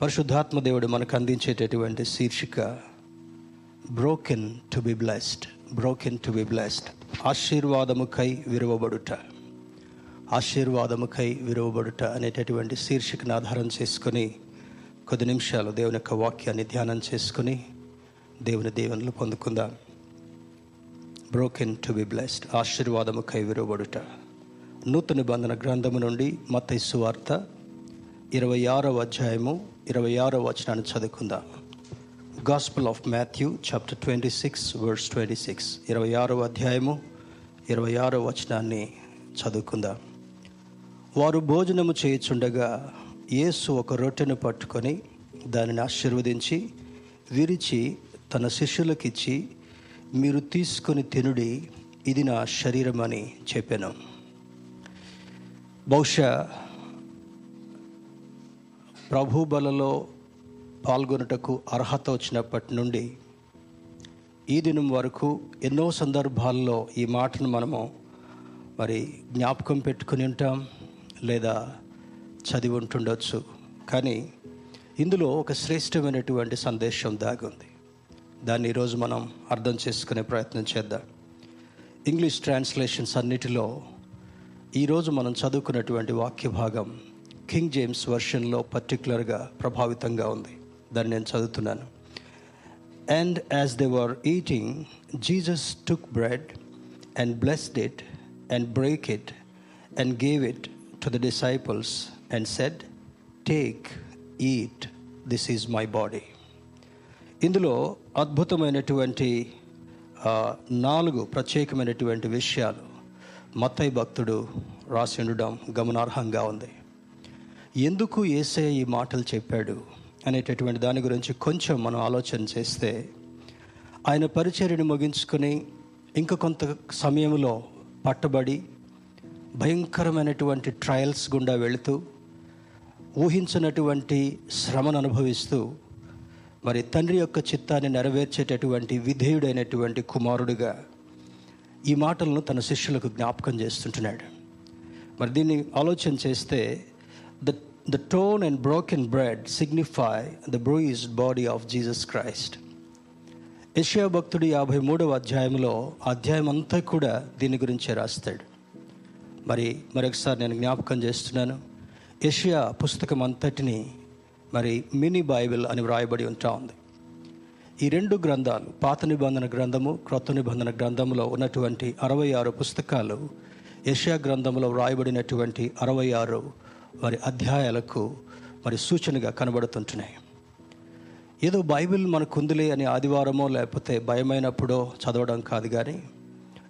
పరిశుద్ధాత్మ దేవుడు మనకు అందించేటటువంటి శీర్షిక broken to be blessed broken to be blessed ఆశీర్వాదముకై విరువబడుట ఆశీర్వాదముకై విరువబడుట అనేటటువంటి శీర్షికను ఆధారం చేసుకొని కొద్ది నిమిషాలు దేవుని యొక్క వాక్యాన్ని ధ్యానం చేసుకుని దేవుని దేవుని పొందుకుందాం. బ్రోకెన్ టు బి బ్లెస్డ్ ఆశీర్వాదముకై విరవబడుట. నూతన బంధన గ్రంథము నుండి మత్తైసు వార్త ఇరవై ఆరవ అధ్యాయము ఇరవై ఆరో వచనాన్ని చదువుకుందాం. Gospel of Matthew chapter twenty six words twenty six ఇరవై ఆరవ అధ్యాయము ఇరవై ఆరో వచనాన్ని చదువుకుందాం. వారు భోజనము చేయుచుండగా యేసు ఒక రొట్టెను పట్టుకొని దానిని ఆశీర్వదించి విరిచి తన శిష్యులకిచ్చి మీరు తీసుకొని తినుడి ఇది నా శరీరం అని చెప్పాను. బహుశా ప్రభు బలలో పాల్గొనుటకు అర్హత వచ్చినప్పటి నుండి ఈ దినం వరకు ఎన్నో సందర్భాల్లో ఈ మాటను మనము మరి జ్ఞాపకం పెట్టుకుని ఉంటాం లేదా చదివి ఉంటుండొచ్చు. కానీ ఇందులో ఒక శ్రేష్టమైనటువంటి సందేశం దాగుంది. దాన్ని ఈరోజు మనం అర్థం చేసుకునే ప్రయత్నం చేద్దాం. ఇంగ్లీష్ ట్రాన్స్లేషన్స్ అన్నిటిలో ఈరోజు మనం చదువుకున్నటువంటి వాక్య భాగం కింగ్ జేమ్స్ వర్షన్లో పర్టికులర్గా ప్రభావితంగా ఉంది. దాన్ని నేను చదువుతున్నాను. And as they were eating Jesus took bread and blessed it and break it and gave it to the disciples and said take eat this is my body ఇందులో అద్భుతమైనటువంటి నాలుగు ప్రత్యేకమైనటువంటి విషయాలు మత్తయ్య భక్తుడు రాసి ఉండడం గమనార్హంగా ఉంది. ఎందుకు ఏసయ్య ఈ మాటలు చెప్పాడు అనేటటువంటి దాని గురించి కొంచెం మనం ఆలోచన చేస్తే ఆయన పరిచర్యను ముగించుకొని ఇంకా కొంత సమయంలో పట్టబడి భయంకరమైనటువంటి ట్రయల్స్ గుండా వెళుతూ ఊహించినటువంటి శ్రమను అనుభవిస్తూ మరి తండ్రి యొక్క చిత్తాన్ని నెరవేర్చేటటువంటి విధేయుడైనటువంటి కుమారుడిగా ఈ మాటలను తన శిష్యులకు జ్ఞాపకం చేస్తుంటున్నాడు. మరి దీన్ని ఆలోచన చేస్తే the the torn and broken bread signify the bruised body of Jesus Christ Yeshaya భక్తుడు యాభై మూడవ అధ్యాయంలో అధ్యాయం అంతా కూడా దీని గురించే రాస్తాడు. మరి మరొకసారి నేను జ్ఞాపకం చేస్తున్నాను. యెషయా పుస్తకం అంతటిని మరి మినీ బైబిల్ అని వ్రాయబడి ఉంటా ఉంది. ఈ రెండు గ్రంథాలు పాత నిబంధన గ్రంథము క్రొత్త నిబంధన గ్రంథంలో ఉన్నటువంటి అరవై ఆరు పుస్తకాలు యెషయా గ్రంథంలో వ్రాయబడినటువంటి అరవై ఆరు మరి అధ్యాయాలకు మరి సూచనగా కనబడుతుంటున్నాయి. ఏదో బైబిల్ మనకుందిలే అని ఆదివారమో లేకపోతే భయమైనప్పుడో చదవడం కాదు కానీ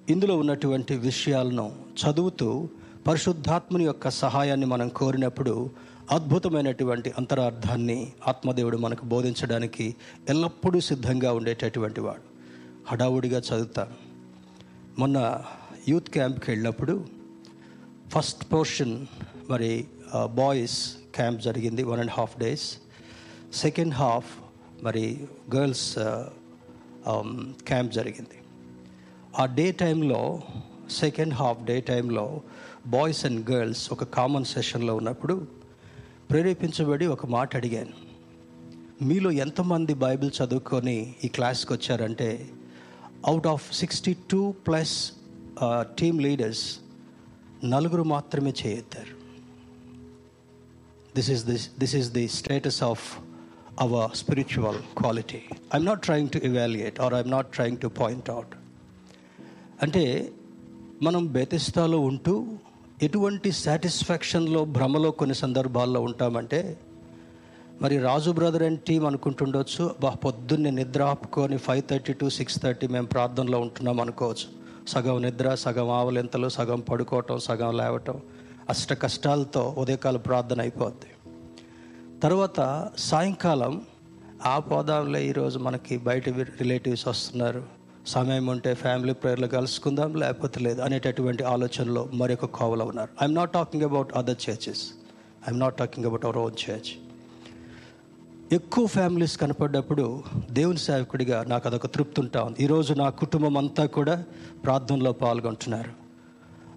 ఇందులో ఉన్నటువంటి విషయాలను చదువుతూ పరిశుద్ధాత్మని యొక్క సహాయాన్ని మనం కోరినప్పుడు అద్భుతమైనటువంటి అంతరార్థాన్ని ఆత్మదేవుడు మనకు బోధించడానికి ఎల్లప్పుడూ సిద్ధంగా ఉండేటటువంటి వాడు. హడావుడిగా చదువుతాను మొన్న యూత్ క్యాంప్కి వెళ్ళినప్పుడు ఫస్ట్ పోర్షన్ మరి Uh, బాయ్స్ క్యాంప్ జరిగింది one and half days second half మరి గర్ల్స్ క్యాంప్ uh, um, జరిగింది. ఆ డే టైంలో సెకండ్ హాఫ్ డే టైంలో బాయ్స్ అండ్ గర్ల్స్ ఒక కామన్ సెషన్లో ఉన్నప్పుడు ప్రేరేపించబడి ఒక మాట అడిగాను. మీలో ఎంతమంది బైబిల్ చదువుకొని ఈ క్లాస్కి వచ్చారంటే out of sixty two plus team leaders నలుగురు మాత్రమే చేయొద్దారు. This is this this is the status of our spiritual quality I'm not trying to evaluate or I'm not trying to point out అంటే మనం బేతిస్తాలో ఉంటూ ఎటువంటి సాటిస్ఫాక్షన్లో భ్రమలో కొన్ని సందర్భాల్లో ఉంటామంటే మరి రాజు బ్రదర్ అండ్ టీం అనుకుంటుండొచ్చు బా పొద్దున్నే నిద్ర ఆపుకొని five thirty to six thirty మేము ప్రార్థనలో ఉంటున్నాం అనుకోవచ్చు. సగం నిద్ర సగం ఆవలింతలు సగం పడుకోవటం సగం లేవటం. అష్ట కష్టాలతో ఉదయకాల ప్రార్థన అయిపోద్ది. తర్వాత సాయంకాలం ఆ పోదాంలో ఈరోజు మనకి బయట రిలేటివ్స్ వస్తున్నారు. సమయం ఉంటే ఫ్యామిలీ ప్రేయర్లు కలుసుకుందాం లేకపోతే లేదు అనేటటువంటి ఆలోచనలో మరొక కోవలో ఉన్నారు. I'm not talking about other churches I'm not talking about our own church ఎక్కువ ఫ్యామిలీస్ కనపడ్డప్పుడు దేవుని సేవకుడిగా నాకు అదొక తృప్తి ఉంటా ఉంది. ఈరోజు నా కుటుంబం అంతా కూడా ప్రార్థనలో పాల్గొంటున్నారు.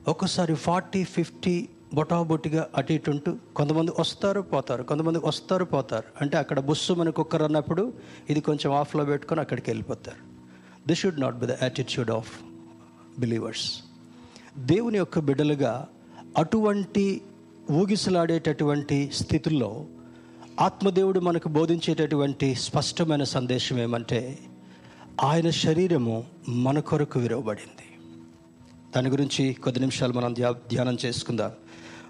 ఒక్కసారి ఫార్టీ ఫిఫ్టీ బొటాబొటిగా అటు ఇటు ఉంటూ కొంతమంది వస్తారు పోతారు. కొంతమంది వస్తారు పోతారు. అంటే అక్కడ బుస్సు మన కుక్కర్ అన్నప్పుడు ఇది కొంచెం ఆఫ్లో పెట్టుకొని అక్కడికి వెళ్ళిపోతారు. This should not be the attitude of believers దేవుని యొక్క బిడ్డలుగా అటువంటి ఊగిసలాడేటటువంటి స్థితుల్లో ఆత్మదేవుడు మనకు బోధించేటటువంటి స్పష్టమైన సందేశం ఏమంటే ఆయన శరీరము మన కొరకు విరవబడింది. దాని గురించి కొద్ది నిమిషాలు మనం ధ్యా ధ్యానం చేసుకుందాం.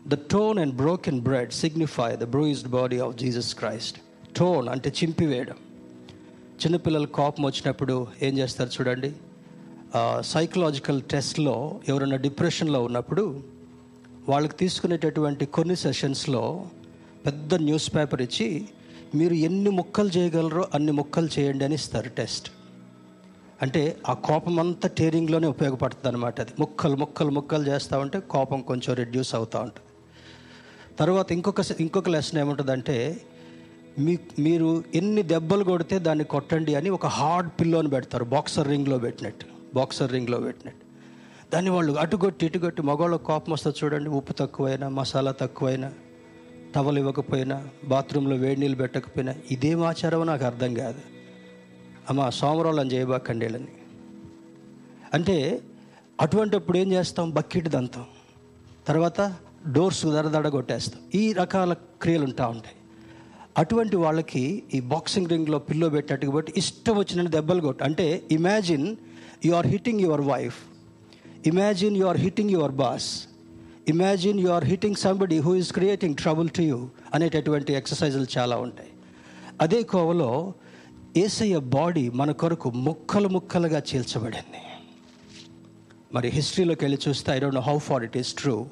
The torn and broken bread signify the bruised body of Jesus Christ torn అంటే చింపివేయడం. చిన్నపిల్లలు కోపం వచ్చినప్పుడు ఏం చేస్తారు చూడండి. సైకలాజికల్ టెస్ట్లో ఎవరైనా డిప్రెషన్లో ఉన్నప్పుడు వాళ్ళకి తీసుకునేటటువంటి కొన్ని సెషన్స్లో పెద్ద న్యూస్ పేపర్ ఇచ్చి మీరు ఎన్ని ముక్కలు చేయగలరో అన్ని ముక్కలు చేయండి అని ఇస్తారు టెస్ట్. అంటే ఆ కోపం అంతా టేరింగ్లోనే ఉపయోగపడుతుంది అనమాట అది. ముక్కలు ముక్కలు ముక్కలు చేస్తూ ఉంటే కోపం కొంచెం రెడ్యూస్ అవుతూ ఉంటుంది. తర్వాత ఇంకొక ఇంకొక లెసన్ ఏముంటుందంటే మీ మీరు ఎన్ని దెబ్బలు కొడితే దాన్ని కొట్టండి అని ఒక హార్డ్ పిల్లోని పెడతారు. బాక్సర్ రింగ్లో పెట్టినట్టు. బాక్సర్ రింగ్లో పెట్టినట్టు. దాన్ని వాళ్ళు అటుగొట్టి ఇటుగొట్టి మగవాళ్ళకి కోపం వస్తుంది చూడండి. ఉప్పు తక్కువైనా మసాలా తక్కువైనా టవల్ ఇవ్వకపోయినా బాత్రూంలో వేడి నీళ్ళు పెట్టకపోయినా ఇదేం ఆచారమో నాకు అర్థం కాదు. అమ్మ సోమవారం చేయబాకండి వీళ్ళని. అంటే అటువంటిప్పుడు ఏం చేస్తాం? బకెట్ దంతాం. తర్వాత డోర్స్ దడదడ కొట్టేస్తాం. ఈ రకాల క్రియలు ఉంటా ఉంటాయి. అటువంటి వాళ్ళకి ఈ బాక్సింగ్ రింగ్లో పిల్లో పెట్టినట్టు బట్టి ఇష్టం వచ్చిన దెబ్బలు కొట్టు అంటే imagine you are hitting your wife. Imagine you are hitting your boss. Imagine you are hitting somebody who is creating trouble to you అనేటటువంటి ఎక్సర్సైజులు చాలా ఉంటాయి. అదే కోవలో ఏసయ్య బాడీ మన కొరకు ముక్కలు ముక్కలుగా చీల్చబడింది. మరి హిస్టరీలోకి వెళ్ళి చూస్తే I don't know how far it is true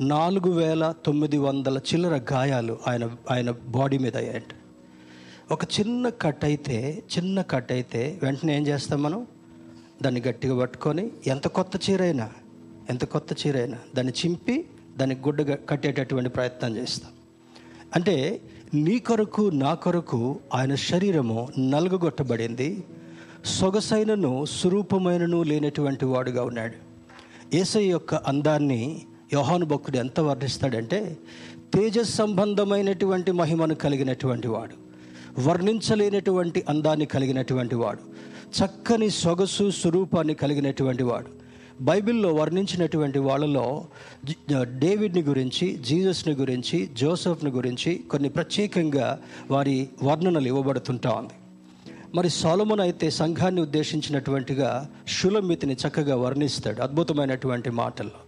నాలుగు వేల తొమ్మిది వందల చిల్లర గాయాలు ఆయన ఆయన బాడీ మీద అయ్యాయంట. ఒక చిన్న కట్ అయితే చిన్న కట్ అయితే వెంటనే ఏం చేస్తాం మనం? దాన్ని గట్టిగా పట్టుకొని ఎంత కొత్త చీరైనా ఎంత కొత్త చీరైనా దాన్ని చింపి దాన్ని గుడ్డ కట్టేటటువంటి ప్రయత్నం చేస్తాం. అంటే నీ కొరకు నా కొరకు ఆయన శరీరము నలుగగొట్టబడింది. సొగసైనను స్వరూపమైనను లేనటువంటి వాడుగా ఉన్నాడు. ఏసై యొక్క అందాన్ని యోహాను భక్తుడు ఎంత వర్ణిస్తాడంటే తేజస్ సంబంధమైనటువంటి మహిమను కలిగినటువంటి వాడు వర్ణించలేనటువంటి అందాన్ని కలిగినటువంటి వాడు చక్కని సొగసు స్వరూపాన్ని కలిగినటువంటి వాడు. బైబిల్లో వర్ణించినటువంటి వాళ్ళలో డేవిడ్ని గురించి జీసస్ని గురించి జోసెఫ్ని గురించి కొన్ని ప్రత్యేకంగా వారి వర్ణనలు ఇవ్వబడుతుంటా ఉంది. మరి సోలమున్ అయితే సంఘాన్ని ఉద్దేశించినటువంటిగా షులమితిని చక్కగా వర్ణిస్తాడు అద్భుతమైనటువంటి మాటల్లో.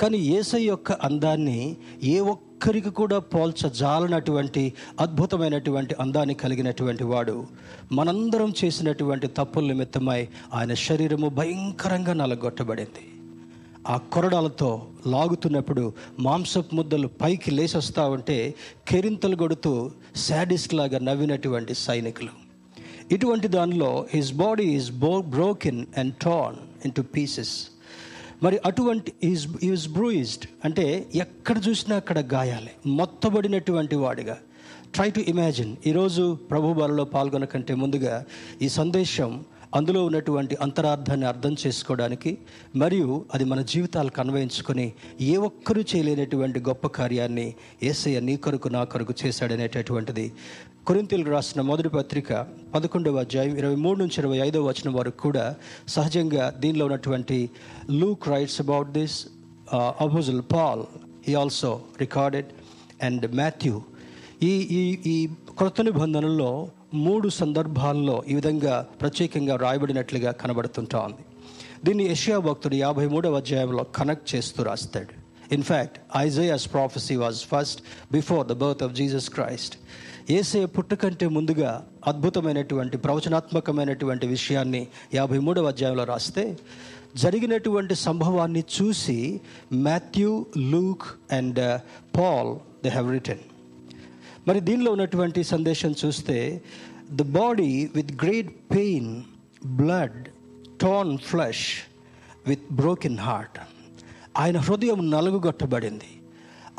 కానీ ఏసై యొక్క అందాన్ని ఏ ఒక్కరికి కూడా పోల్చజాలనటువంటి అద్భుతమైనటువంటి అందాన్ని కలిగినటువంటి వాడు. మనందరం చేసినటువంటి తప్పుల నిమిత్తమై ఆయన శరీరము భయంకరంగా నలగొట్టబడింది. ఆ కొరడాలతో లాగుతున్నప్పుడు మాంసపు ముద్దలు పైకి లేచొస్తా ఉంటే కెరింతలు కొడుతూ శాడిస్ట్ లాగా నవ్వినటువంటి సైనికులు. ఇటువంటి దానిలో his body is bo broken and torn into pieces. మరి అటువంటి ఈజ్ ఈజ్ బ్రూయిజ్డ్ అంటే ఎక్కడ చూసినా అక్కడ గాయాలి. మొత్తబడినటువంటి వాడిగా. ట్రై టు ఇమాజిన్ ఈరోజు ప్రభు బాలలో పాల్గొన కంటే ముందుగా ఈ సందేశం అందులో ఉన్నటువంటి అంతరార్థాన్ని అర్థం చేసుకోవడానికి మరియు అది మన జీవితాలకు అన్వయించుకొని ఏ ఒక్కరూ చేయలేనటువంటి గొప్ప కార్యాన్ని ఏసయ్య నీ కొరకు నా కొరకు చేశాడనేటటువంటిది కొరింతలు రాసిన మొదటి పత్రిక పదకొండవ అధ్యాయం ఇరవై మూడు నుంచి ఇరవై ఐదవ వచనం వరకు కూడా సహజంగా దీనిలో ఉన్నటువంటి Luke writes about this apostle Paul he also recorded and Matthew. ఈ ఈ ఈ క్రొత్త నిబంధనల్లో మూడు సందర్భాల్లో ఈ విధంగా ప్రత్యేకంగా రాయబడినట్లుగా కనబడుతుంటా ఉంది. దీన్ని యషియా భక్తుడు యాభై మూడవ అధ్యాయంలో కనెక్ట్ చేస్తూ రాస్తాడు. In fact Isaiah's prophecy was first before the birth of Jesus Christ ఏసే పుట్టుకంటే ముందుగా అద్భుతమైనటువంటి ప్రవచనాత్మకమైనటువంటి విషయాన్ని యాభై మూడవ అధ్యాయంలో రాస్తే జరిగినటువంటి సంభవాన్ని చూసి Matthew Luke and Paul they have written మరి దీనిలో ఉన్నటువంటి సందేశం చూస్తే the body with great pain blood torn flesh with broken heart ఆయన హృదయం నలుగుగొట్టబడింది.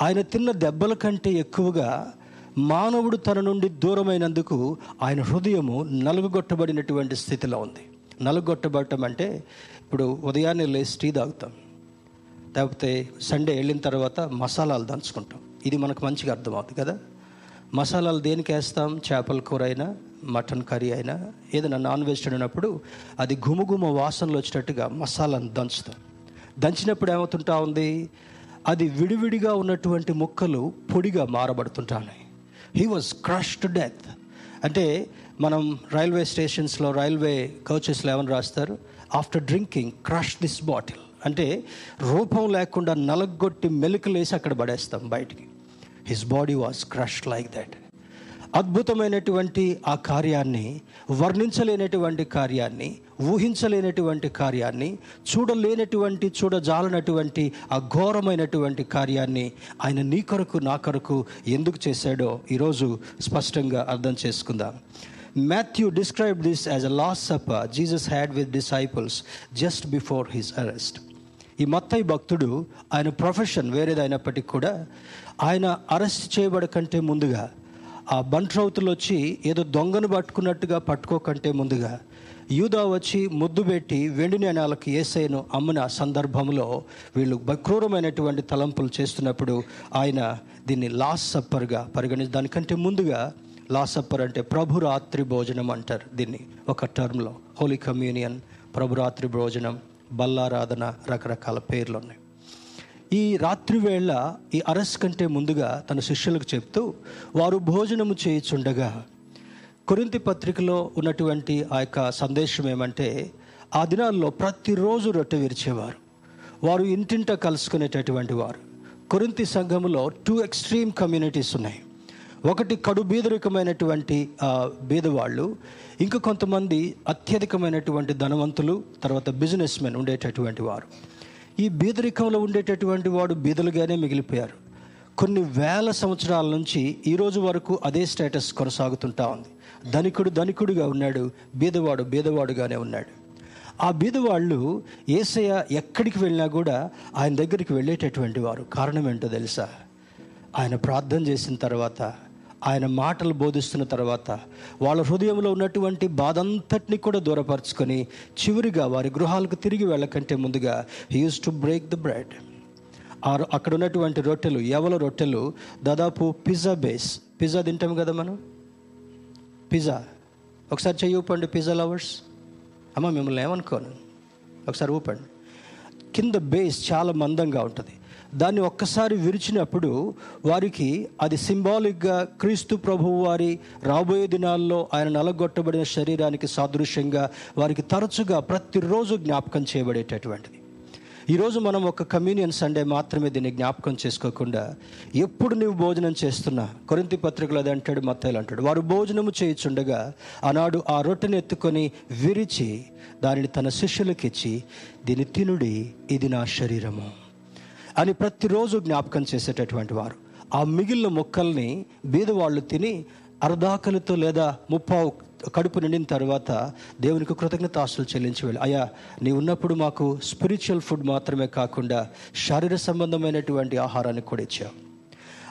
ఆయన తిన్న దెబ్బల కంటే ఎక్కువగా మానవుడు తన నుండి దూరమైనందుకు ఆయన హృదయము నలుగుగొట్టబడినటువంటి స్థితిలో ఉంది. నలుగొట్టబడటం అంటే ఇప్పుడు ఉదయాన్నే లేచి టీ తాగుతాం. లేకపోతే సండే వెళ్ళిన తర్వాత మసాలాలు దంచుకుంటాం. ఇది మనకు మంచిగా అర్థమవుతుంది కదా? మసాలాలు దేనికి వేస్తాం? చేపల కూర అయినా మటన్ కర్రీ అయినా ఏదైనా నాన్ వెజ్ వండినప్పుడు అది గుమగుమ వాసనలు వచ్చినట్టుగా మసాలాను దంచుతాం. దంచినప్పుడు ఏమవుతుంటా ఉంది? అది విడివిడిగా ఉన్నటువంటి ముక్కలు పొడిగా మారబడుతుంటాయి he was crush to death అంటే మనం రైల్వే స్టేషన్స్లో రైల్వే కోచెస్లో ఏమని రాస్తారు? After drinking crush this bottle అంటే రూపం లేకుండా నలగొట్టి మెలుకలు వేసి అక్కడ పడేస్తాం బయటికి. His body was crush like that అద్భుతమైనటువంటి ఆ కార్యాన్ని వర్ణించలేనటువంటి కార్యాన్ని ఊహించలేనటువంటి కార్యాన్ని చూడలేనటువంటి చూడజాలనటువంటి ఆ ఘోరమైనటువంటి కార్యాన్ని ఆయన నీ కొరకు నా కొరకు ఎందుకు చేశాడో ఈరోజు స్పష్టంగా అర్థం చేసుకుందాం. Matthew describe this as a last supper Jesus had with disciples just before his arrest ఈ మత్తయి భక్తుడు ఆయన ప్రొఫెషన్ వేరేదైనప్పటికీ కూడా ఆయన అరెస్ట్ చేయబడకంటే ముందుగా ఆ బంట్రౌతులు వచ్చి ఏదో దొంగను పట్టుకున్నట్టుగా పట్టుకోకంటే ముందుగా యూదా వచ్చి ముద్దు పెట్టి వెండి నాణాలకు ఏసైను అమ్మిన సందర్భంలో వీళ్ళు క్రూరమైనటువంటి తలంపులు చేస్తున్నప్పుడు ఆయన దీన్ని లాస్ట్ సప్పర్గా పరిగణించి దానికంటే ముందుగా లాస్ సప్పర్ అంటే ప్రభురాత్రి భోజనం అంటారు దీన్ని ఒక టర్మ్లో హోలీ కమ్యూనియన్ ప్రభురాత్రి భోజనం. బల్లారాధన రకరకాల పేర్లు ఉన్నాయి. ఈ రాత్రి వేళ ఈ అరెస్ట్ కంటే ముందుగా తన శిష్యులకు చెప్తూ వారు భోజనము చేయుచుండగా కొరింతి పత్రికలో ఉన్నటువంటి ఆ యొక్క సందేశం ఏమంటే ఆ దినాల్లో ప్రతిరోజు రొట్టె విరిచేవారు. వారు ఇంటింట కలుసుకునేటటువంటి వారు. కొరింతి సంఘములో టూ ఎక్స్ట్రీమ్ కమ్యూనిటీస్ ఉన్నాయి. ఒకటి కడు బీదరికమైనటువంటి బీదవాళ్ళు ఇంకా కొంతమంది అత్యధికమైనటువంటి ధనవంతులు తర్వాత బిజినెస్ మెన్ ఉండేటటువంటి వారు. ఈ బీదరికంలో ఉండేటటువంటి వాడు బీదలుగానే మిగిలిపోయారు. కొన్ని వేల సంవత్సరాల నుంచి ఈరోజు వరకు అదే స్టేటస్ కొనసాగుతుంటా ఉంది. ధనికుడు ధనికుడుగా ఉన్నాడు బీదవాడు బీదవాడుగానే ఉన్నాడు. ఆ బీదవాళ్ళు ఏసయ్య ఎక్కడికి వెళ్ళినా కూడా ఆయన దగ్గరికి వెళ్ళేటటువంటి వారు. కారణం ఏంటో తెలుసా? ఆయన ప్రార్థన చేసిన తర్వాత ఆయన మాటలు బోధిస్తున్న తర్వాత వాళ్ళ హృదయంలో ఉన్నటువంటి బాధంతటిని కూడా దూరపరుచుకొని చివరిగా వారి గృహాలకు తిరిగి వెళ్ళకంటే ముందుగా used to break the bread ఆ అక్కడ ఉన్నటువంటి రొట్టెలు ఎవల రొట్టెలు? దాదాపు పిజ్జా బేస్. పిజ్జా తింటాం కదా మనం? పిజ్జా. ఒకసారి చెయ్యి ఊపండి పిజ్జా లవర్స్. అమ్మ మిమ్మల్ని ఏమనుకోను. ఒకసారి ఊపండి. కింద బేస్ చాలా మందంగా ఉంటుంది. దాన్ని ఒక్కసారి విరిచినప్పుడు వారికి అది సింబాలిక్గా క్రీస్తు ప్రభువు వారి రాబోయే దినాల్లో ఆయన నలగొట్టబడిన శరీరానికి సాదృశ్యంగా వారికి తరచుగా ప్రతిరోజు జ్ఞాపకం చేయబడేటటువంటిది. ఈరోజు మనం ఒక కమ్యూనియన్ సండే మాత్రమే దీన్ని జ్ఞాపకం చేసుకోకుండా ఎప్పుడు నువ్వు భోజనం చేస్తున్నా కొరింతి పత్రికలు అది అంటాడు మత్తాయిలు అంటాడు వారు భోజనము చేయిచుండగా ఆనాడు ఆ రొట్టెని ఎత్తుకొని విరిచి దానిని తన శిష్యులకిచ్చి దీని తినుడి ఇది నా శరీరము. అని ప్రతిరోజు జ్ఞాపకం చేసేటటువంటి వారు. ఆ మిగిలిన మొక్కల్ని బీదవాళ్ళు తిని అర్ధాకలితో లేదా ముప్పావు కడుపు నిండిన తర్వాత దేవునికి కృతజ్ఞతాస్తులు చెల్లించి వెళ్ళి అయ్యా నీ ఉన్నప్పుడు మాకు స్పిరిచువల్ ఫుడ్ మాత్రమే కాకుండా శారీర సంబంధమైనటువంటి ఆహారాన్ని కూడా ఇచ్చావు.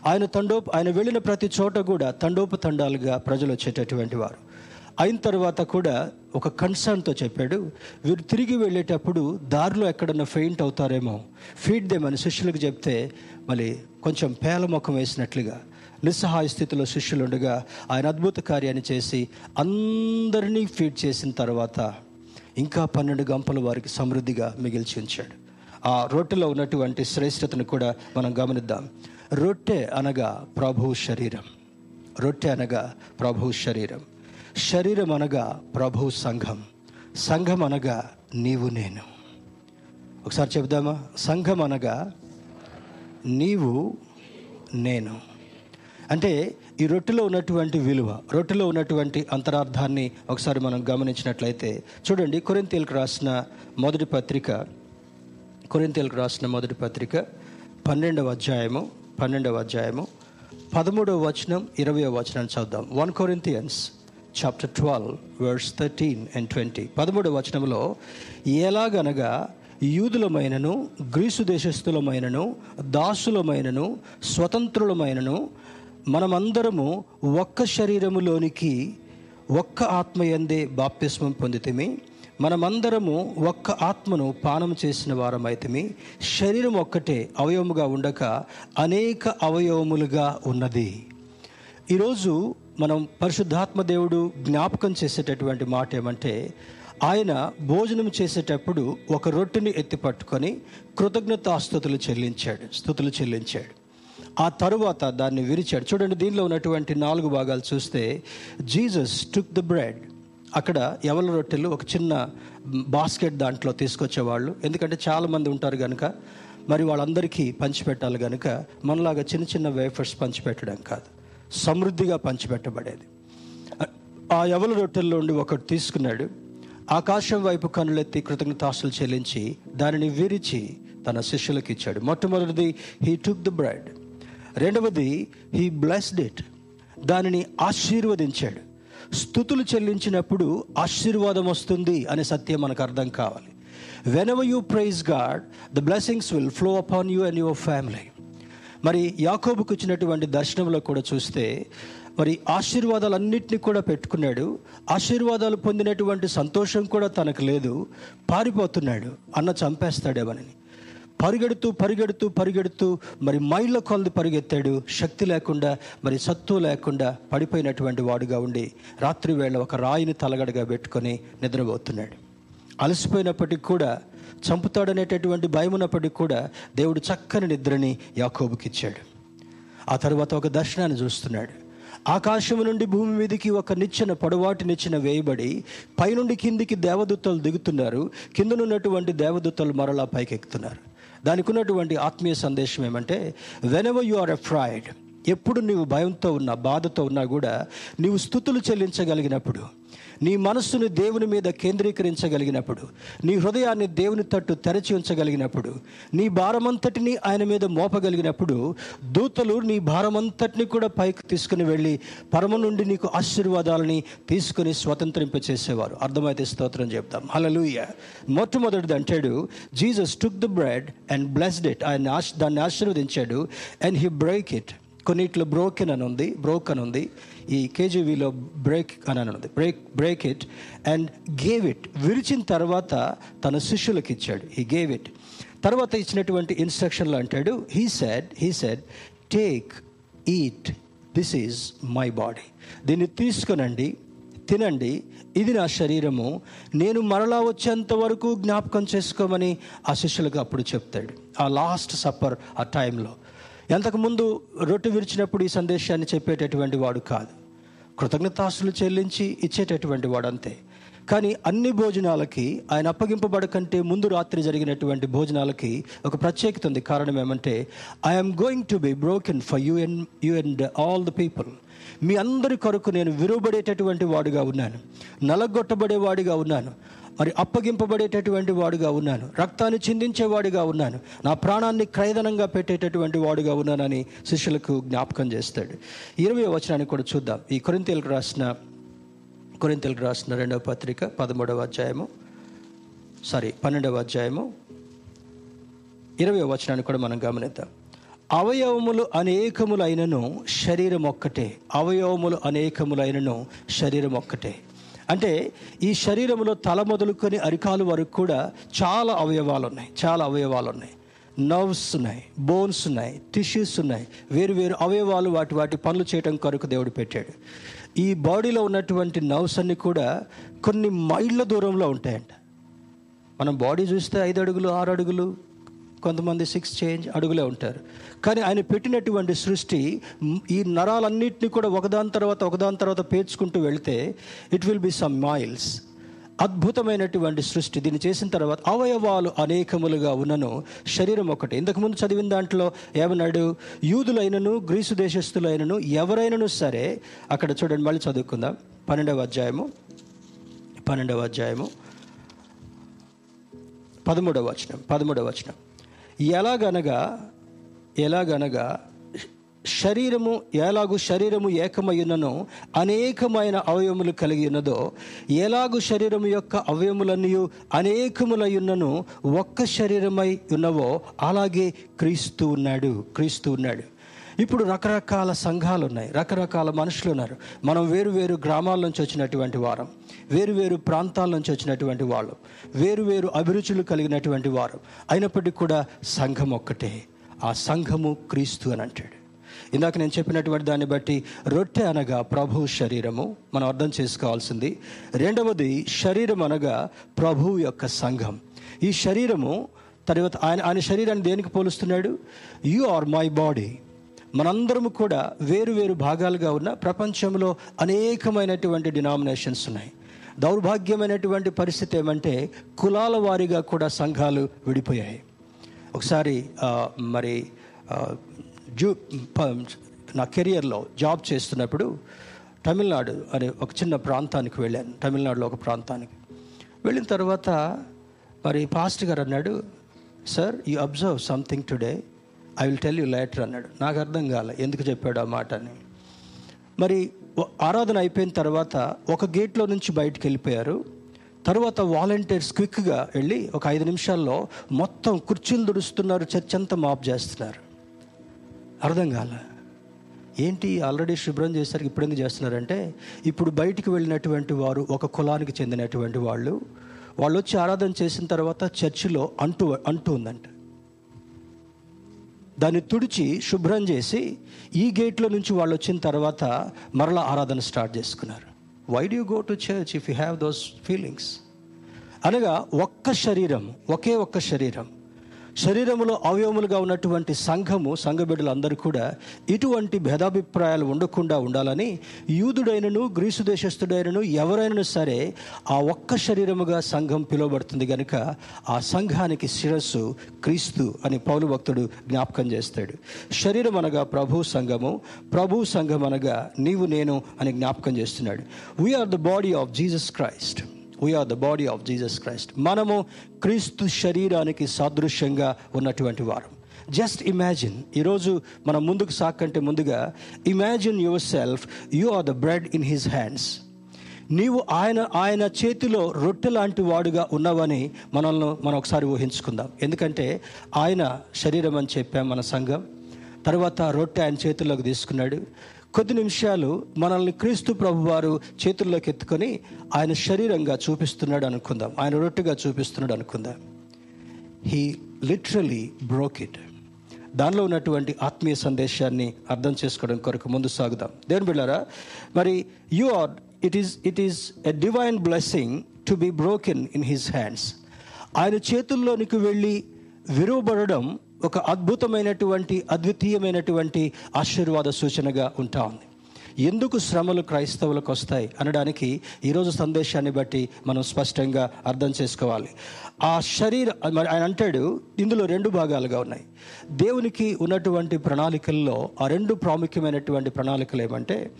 ఆయన తండోపు ఆయన వెళ్ళిన ప్రతి చోట కూడా తండోపు తండాలుగా ప్రజలు వచ్చేటటువంటి వారు. అయిన తర్వాత కూడా ఒక కన్సర్న్తో చెప్పాడు వీరు తిరిగి వెళ్ళేటప్పుడు దారిలో ఎక్కడన్నా ఫెయింట్ అవుతారేమో ఫీడ్ దేమని శిష్యులకు చెప్తే మళ్ళీ కొంచెం పేలముఖం వేసినట్లుగా నిస్సహాయ స్థితిలో శిష్యులుండగా ఆయన అద్భుత కార్యాన్ని చేసి అందరినీ ఫీడ్ చేసిన తర్వాత ఇంకా పన్నెండు గంపలు వారికి సమృద్ధిగా మిగిల్చి ఉంచాడు. ఆ రొట్టెలో ఉన్నటువంటి శ్రేష్టతను కూడా మనం గమనిద్దాం. రొట్టె అనగా ప్రభు శరీరం. రొట్టె అనగా ప్రభు శరీరం. శరీరం అనగా ప్రభు సంఘం సంఘం అనగా నీవు నేను. ఒకసారి చెబుదామా? సంఘం అనగా నీవు నేను. అంటే ఈ రొట్టెలో ఉన్నటువంటి విలువ రొట్టెలో ఉన్నటువంటి అంతరార్థాన్ని ఒకసారి మనం గమనించినట్లయితే చూడండి కొరింతీలకు రాసిన మొదటి పత్రిక కొరింతీలకు రాసిన మొదటి పత్రిక పన్నెండవ అధ్యాయము పన్నెండవ అధ్యాయము పదమూడవ వచనం ఇరవై వచనం చూద్దాం one Corinthians chapter twelve verse thirteen and twenty పదమూడవ వచనంలో ఎలాగనగా యూదులమైనను గ్రీసు దేశస్థులమైనను దాసులమైనను స్వతంత్రులమైనను మనమందరము ఒక్క శరీరములోనికి ఒక్క ఆత్మయందే బాప్తిస్మం పొందితేమి. మనమందరము ఒక్క ఆత్మను పానం చేసిన వారమైతిమి. శరీరం ఒక్కటే అవయవముగా ఉండక అనేక అవయవములుగా ఉన్నది. ఈరోజు మనం పరిశుద్ధాత్మ దేవుడు జ్ఞాపకం చేసేటటువంటి మాట ఏమంటే ఆయన భోజనం చేసేటప్పుడు ఒక రొట్టెని ఎత్తి పట్టుకొని కృతజ్ఞతాస్తుతులు చెల్లించాడు స్థుతులు చెల్లించాడు. ఆ తరువాత దాన్ని విరిచాడు. చూడండి దీనిలో ఉన్నటువంటి నాలుగు భాగాలు చూస్తే జీసస్ టుక్ ద బ్రెడ్. అక్కడ ఎవల రొట్టెలు? ఒక చిన్న బాస్కెట్ దాంట్లో తీసుకొచ్చేవాళ్ళు. ఎందుకంటే చాలామంది ఉంటారు కనుక మరి వాళ్ళందరికీ పంచిపెట్టాలి కనుక మనలాగా చిన్న చిన్న వేఫర్స్ పంచిపెట్టడం కాదు. సమృద్ధిగా పంచిపెట్టబడేది. ఆ ఎవల రొట్టెల్లో నుండి ఒకటి తీసుకున్నాడు. ఆకాశం వైపు కనులెత్తి కృతజ్ఞతాస్తులు చెల్లించి దానిని విరిచి తన శిష్యులకు ఇచ్చాడు. మొట్టమొదటిది హీ టుక్ ద బ్రెడ్ రెండవది హీ బ్లెస్డ్ ఇట్ దానిని ఆశీర్వదించాడు. స్థుతులు చెల్లించినప్పుడు ఆశీర్వాదం వస్తుంది అనే సత్యం మనకు అర్థం కావాలి. Whenever you praise God the blessings will flow upon you and your family మరి యాకోబుకు వచ్చినటువంటి దర్శనంలో కూడా చూస్తే మరి ఆశీర్వాదాలన్నింటినీ కూడా పెట్టుకున్నాడు. ఆశీర్వాదాలు పొందినటువంటి సంతోషం కూడా తనకు లేదు. పారిపోతున్నాడు. అన్న చంపేస్తాడేమని పరిగెడుతూ పరిగెడుతూ పరిగెడుతూ మరి మైళ్ళ కొలది పరిగెత్తాడు. శక్తి లేకుండా మరి సత్తు లేకుండా పడిపోయినటువంటి వాడుగా ఉండి రాత్రి వేళ ఒక రాయిని తలగడగా పెట్టుకొని నిద్రపోతున్నాడు. అలసిపోయినప్పటికీ కూడా చంపుతాడనేటటువంటి భయం ఉన్నప్పటికి కూడా దేవుడు చక్కని నిద్రని యాకోబుకిచ్చాడు. ఆ తర్వాత ఒక దర్శనాన్ని చూస్తున్నాడు. ఆకాశం నుండి భూమి మీదకి ఒక నిచ్చెన పొడవాటి నిచ్చెన వేయబడి పైనుండి కిందికి దేవదూతలు దిగుతున్నారు. కిందనున్నటువంటి దేవదూతలు మరలా పైకెక్కుతున్నారు. దానికి ఉన్నటువంటి ఆత్మీయ సందేశం ఏమంటే వెనవ యు ఆర్ ఎఫ్రాయిడ్ ఎప్పుడు నీవు భయంతో ఉన్నా బాధతో ఉన్నా కూడా నీవు స్థుతులు చెల్లించగలిగినప్పుడు నీ మనస్సును దేవుని మీద కేంద్రీకరించగలిగినప్పుడు నీ హృదయాన్ని దేవుని తట్టు తెరచి ఉంచగలిగినప్పుడు నీ భారమంతటిని ఆయన మీద మోపగలిగినప్పుడు దూతలు నీ భారమంతటిని కూడా పైకి తీసుకుని వెళ్ళి పరమ నుండి నీకు ఆశీర్వాదాలని తీసుకుని స్వతంత్రింపచేసేవారు అర్థమైతే స్తోత్రం చెప్తాం హలలుయ మొట్టమొదటిది అంటాడు Jesus took the bread and blessed it ఆయన దాన్ని ఆశీర్వదించాడు అండ్ హీ బ్రేక్ ఇట్ కొన్నిట్లో బ్రోకెన్ అని ఉంది బ్రోక్ అని ఉంది. ఈ కేజీవీలో బ్రేక్ అని అన్నది ఉంది break break it and gave it విరిచిన తర్వాత తన శిష్యులకు ఇచ్చాడు. ఈ గేవ్ ఇట్ తర్వాత ఇచ్చినటువంటి ఇన్స్ట్రక్షన్లు అంటాడు. He said he said take eat this is my body దీన్ని తీసుకునండి తినండి. ఇది నా శరీరము. నేను మరలా వచ్చేంత వరకు జ్ఞాపకం చేసుకోమని ఆ శిష్యులకు అప్పుడు చెప్తాడు. ఆ లాస్ట్ సప్పర్ ఆ టైంలో ఎంతకుముందు రొట్టె విరిచినప్పుడు ఈ సందేశాన్ని చెప్పేటటువంటి వాడు కాదు. కృతజ్ఞతాస్తులు చెల్లించి ఇచ్చేటటువంటి వాడు అంతే కానీ అన్ని భోజనాలకి ఆయన అప్పగింపబడకంటే ముందు రాత్రి జరిగినటువంటి భోజనాలకి ఒక ప్రత్యేకత ఉంది. కారణం ఏమంటే I'm going to be broken for you and you and all the people మీ అందరి కొరకు నేను విరువబడేటటువంటి వాడుగా ఉన్నాను. నలగొట్టబడే వాడిగా ఉన్నాను. మరి అప్పగింపబడేటటువంటి వాడుగా ఉన్నాను. రక్తాన్ని చిందించేవాడిగా ఉన్నాను. నా ప్రాణాన్ని క్రయదనంగా పెట్టేటటువంటి వాడుగా ఉన్నానని శిష్యులకు జ్ఞాపకం చేస్తాడు. ఇరవై వచనాన్ని కూడా చూద్దాం. ఈ కొరింతలకు రాసిన కొరింతలకు రాసిన రెండవ పత్రిక పదమూడవ అధ్యాయము సారీ పన్నెండవ అధ్యాయము ఇరవై వచనాన్ని కూడా మనం గమనిద్దాం. అవయవములు అనేకములైనను శరీరం ఒక్కటే. అవయవములు అనేకములైనను శరీరం ఒక్కటే. అంటే ఈ శరీరంలో తల మొదలుకొని అరికాలు వరకు కూడా చాలా అవయవాలు ఉన్నాయి చాలా అవయవాలు ఉన్నాయి నర్వ్స్ ఉన్నాయి బోన్స్ ఉన్నాయి టిష్యూస్ ఉన్నాయి. వేరు వేరు అవయవాలు వాటి వాటి పనులు చేయడం కొరకు దేవుడు పెట్టాడు. ఈ బాడీలో ఉన్నటువంటి నర్వ్స్ అన్నీ కూడా కొన్ని మైళ్ళ దూరంలో ఉంటాయంట. మనం బాడీ చూస్తే ఐదు అడుగులు ఆరు అడుగులు కొంతమంది సిక్స్ చేంజ్ అడుగులే ఉంటారు. కానీ ఆయన పెట్టినటువంటి సృష్టి ఈ నరాలన్నింటినీ కూడా ఒకదాని తర్వాత ఒకదాని తర్వాత పేర్చుకుంటూ వెళితే it will be some miles అద్భుతమైనటువంటి సృష్టి. దీన్ని చేసిన తర్వాత అవయవాలు అనేకములుగా ఉన్నను శరీరం ఒకటి. ఇంతకుముందు చదివిన దాంట్లో ఏమన్నాడు? యూదులైనను గ్రీసు దేశస్థులైనను ఎవరైనను సరే అక్కడ చూడండి మళ్ళీ చదువుకుందాం. పన్నెండవ అధ్యాయము. పన్నెండవ అధ్యాయము. పదమూడవ వచనం. పదమూడవ వచనం. ఎలాగనగా ఎలాగనగా శరీరము ఎలాగు శరీరము ఏకమయ్యున్ననో అనేకమైన అవయములు కలిగి ఉన్నదో ఎలాగు శరీరము యొక్క అవయములన్నీ అనేకములయ్యున్నను ఒక్క శరీరమై ఉన్నవో అలాగే క్రీస్తు ఉన్నాడు క్రీస్తు ఉన్నాడు. ఇప్పుడు రకరకాల సంఘాలు ఉన్నాయి రకరకాల మనుషులు ఉన్నారు మనం వేరు వేరు గ్రామాల నుంచి వచ్చినటువంటి వారం వేరు వేరు ప్రాంతాల నుంచి వచ్చినటువంటి వాళ్ళు వేరు వేరు అభిరుచులు కలిగినటువంటి వారు. అయినప్పటికీ కూడా సంఘం ఒక్కటే ఆ సంఘము క్రీస్తు అని అంటాడు. ఇందాక నేను చెప్పినటువంటి దాన్ని బట్టి రొట్టె అనగా ప్రభు శరీరము మనం అర్థం చేసుకోవాల్సింది. రెండవది శరీరం అనగా ప్రభువు యొక్క సంఘం. ఈ శరీరము తర్వాత ఆయన ఆయన శరీరాన్ని దేనికి పోలుస్తున్నాడు? యు ఆర్ మై బాడీ మనందరము కూడా వేరు వేరు భాగాలుగా ఉన్న ప్రపంచంలో అనేకమైనటువంటి డినామినేషన్స్ ఉన్నాయి. దౌర్భాగ్యమైనటువంటి పరిస్థితి ఏమంటే కులాల వారీగా కూడా సంఘాలు విడిపోయాయి. ఒకసారి మరి జూ నా కెరియర్లో జాబ్ చేస్తున్నప్పుడు తమిళనాడు అనే ఒక చిన్న ప్రాంతానికి వెళ్ళాను. తమిళనాడులో ఒక ప్రాంతానికి. వెళ్ళిన తర్వాత మరి పాస్ట్ గారు అన్నాడు sir you observe something today I will tell you later అన్నాడు. నాకు అర్థం కాలే ఎందుకు చెప్పాడు ఆ మాట అని మరి ఆరాధన అయిపోయిన తర్వాత ఒక గేట్లో నుంచి బయటకు వెళ్ళిపోయారు. తర్వాత వాలంటీర్స్ క్విక్గా వెళ్ళి ఒక ఐదు నిమిషాల్లో మొత్తం కుర్చీలు దుడుస్తున్నారు చర్చ్ అంతా మాప్ చేస్తున్నారు. అర్థం కాల. ఏంటి ఆల్రెడీ శుభ్రం చేశారు ఇప్పుడు ఎందుకు చేస్తున్నారంటే ఇప్పుడు బయటికి వెళ్ళినటువంటి వారు ఒక కులానికి చెందినటువంటి వాళ్ళు వాళ్ళు వచ్చి ఆరాధన చేసిన తర్వాత చర్చిలో అంటూ అంటూ ఉందంట. దాన్ని తుడిచి శుభ్రం చేసి ఈ గేట్లో నుంచి వాళ్ళు వచ్చిన తర్వాత మరలా ఆరాధన స్టార్ట్ చేసుకున్నారు. Why do go to church if you have those feelings అనగా ఒక్క శరీరం ఒకే ఒక్క శరీరం శరీరంలో అవయవములుగా ఉన్నటువంటి సంఘము సంఘ బిడ్డలందరూ కూడా ఇటువంటి భేదాభిప్రాయాలు ఉండకుండా ఉండాలని యూదుడైనను గ్రీసు దేశస్థుడైనను ఎవరైనా సరే ఆ ఒక్క శరీరముగా సంఘం పిలువబడుతుంది కనుక ఆ సంఘానికి శిరస్సు క్రీస్తు అని పౌలు భక్తుడు జ్ఞాపకం చేస్తాడు. శరీరం అనగా ప్రభు సంఘము ప్రభు సంఘం అనగా నీవు నేను అని జ్ఞాపకం చేస్తున్నాడు. We are the body of Jesus Christ we are the body of Jesus Christ మనము క్రీస్తు శరీరానికి సాదృశ్యంగా ఉన్నటువంటి వారం. జస్ట్ ఇమాజిన్ ఈరోజు మనం ముందుకు సాకంటే ముందుగా imagine yourself you are the bread in his hands నీవు ఆయన ఆయన చేతిలో రొట్టె లాంటి వాడుగా ఉన్నావని మనల్ని మనం ఒకసారి ఊహించుకుందాం. ఎందుకంటే ఆయన శరీరం అని చెప్పాం మన సంఘం. తర్వాత రొట్టె ఆయన చేతుల్లోకి తీసుకున్నాడు. కొద్ది నిమిషాలు మనల్ని క్రీస్తు ప్రభు వారు చేతుల్లోకి ఎత్తుకొని ఆయన శరీరంగా చూపిస్తున్నాడు అనుకుందాం. ఆయన రొట్టుగా చూపిస్తున్నాడు అనుకుందాం. హీ లిటరలీ బ్రోక్ ఇట్ దానిలో ఉన్నటువంటి ఆత్మీయ సందేశాన్ని అర్థం చేసుకోవడం కొరకు ముందు సాగుదాం. దేవుని బిళ్ళారా మరి you are it is it is a divine blessing to be broken in his hands ఆయన చేతుల్లోనికి వెళ్ళి విరువబడడం ఒక అద్భుతమైనటువంటి అద్వితీయమైనటువంటి ఆశీర్వాద సూచనగా ఉంటా ఉంది. ఎందుకు శ్రమలు క్రైస్తవులకు వస్తాయి అనడానికి ఈరోజు సందేశాన్ని బట్టి మనం స్పష్టంగా అర్థం చేసుకోవాలి. ఆ శరీర మరి ఆయన అంటాడు ఇందులో రెండు భాగాలుగా ఉన్నాయి. దేవునికి ఉన్నటువంటి ప్రణాళికల్లో ఆ రెండు ప్రాముఖ్యమైనటువంటి ప్రణాళికలు ఏమంటే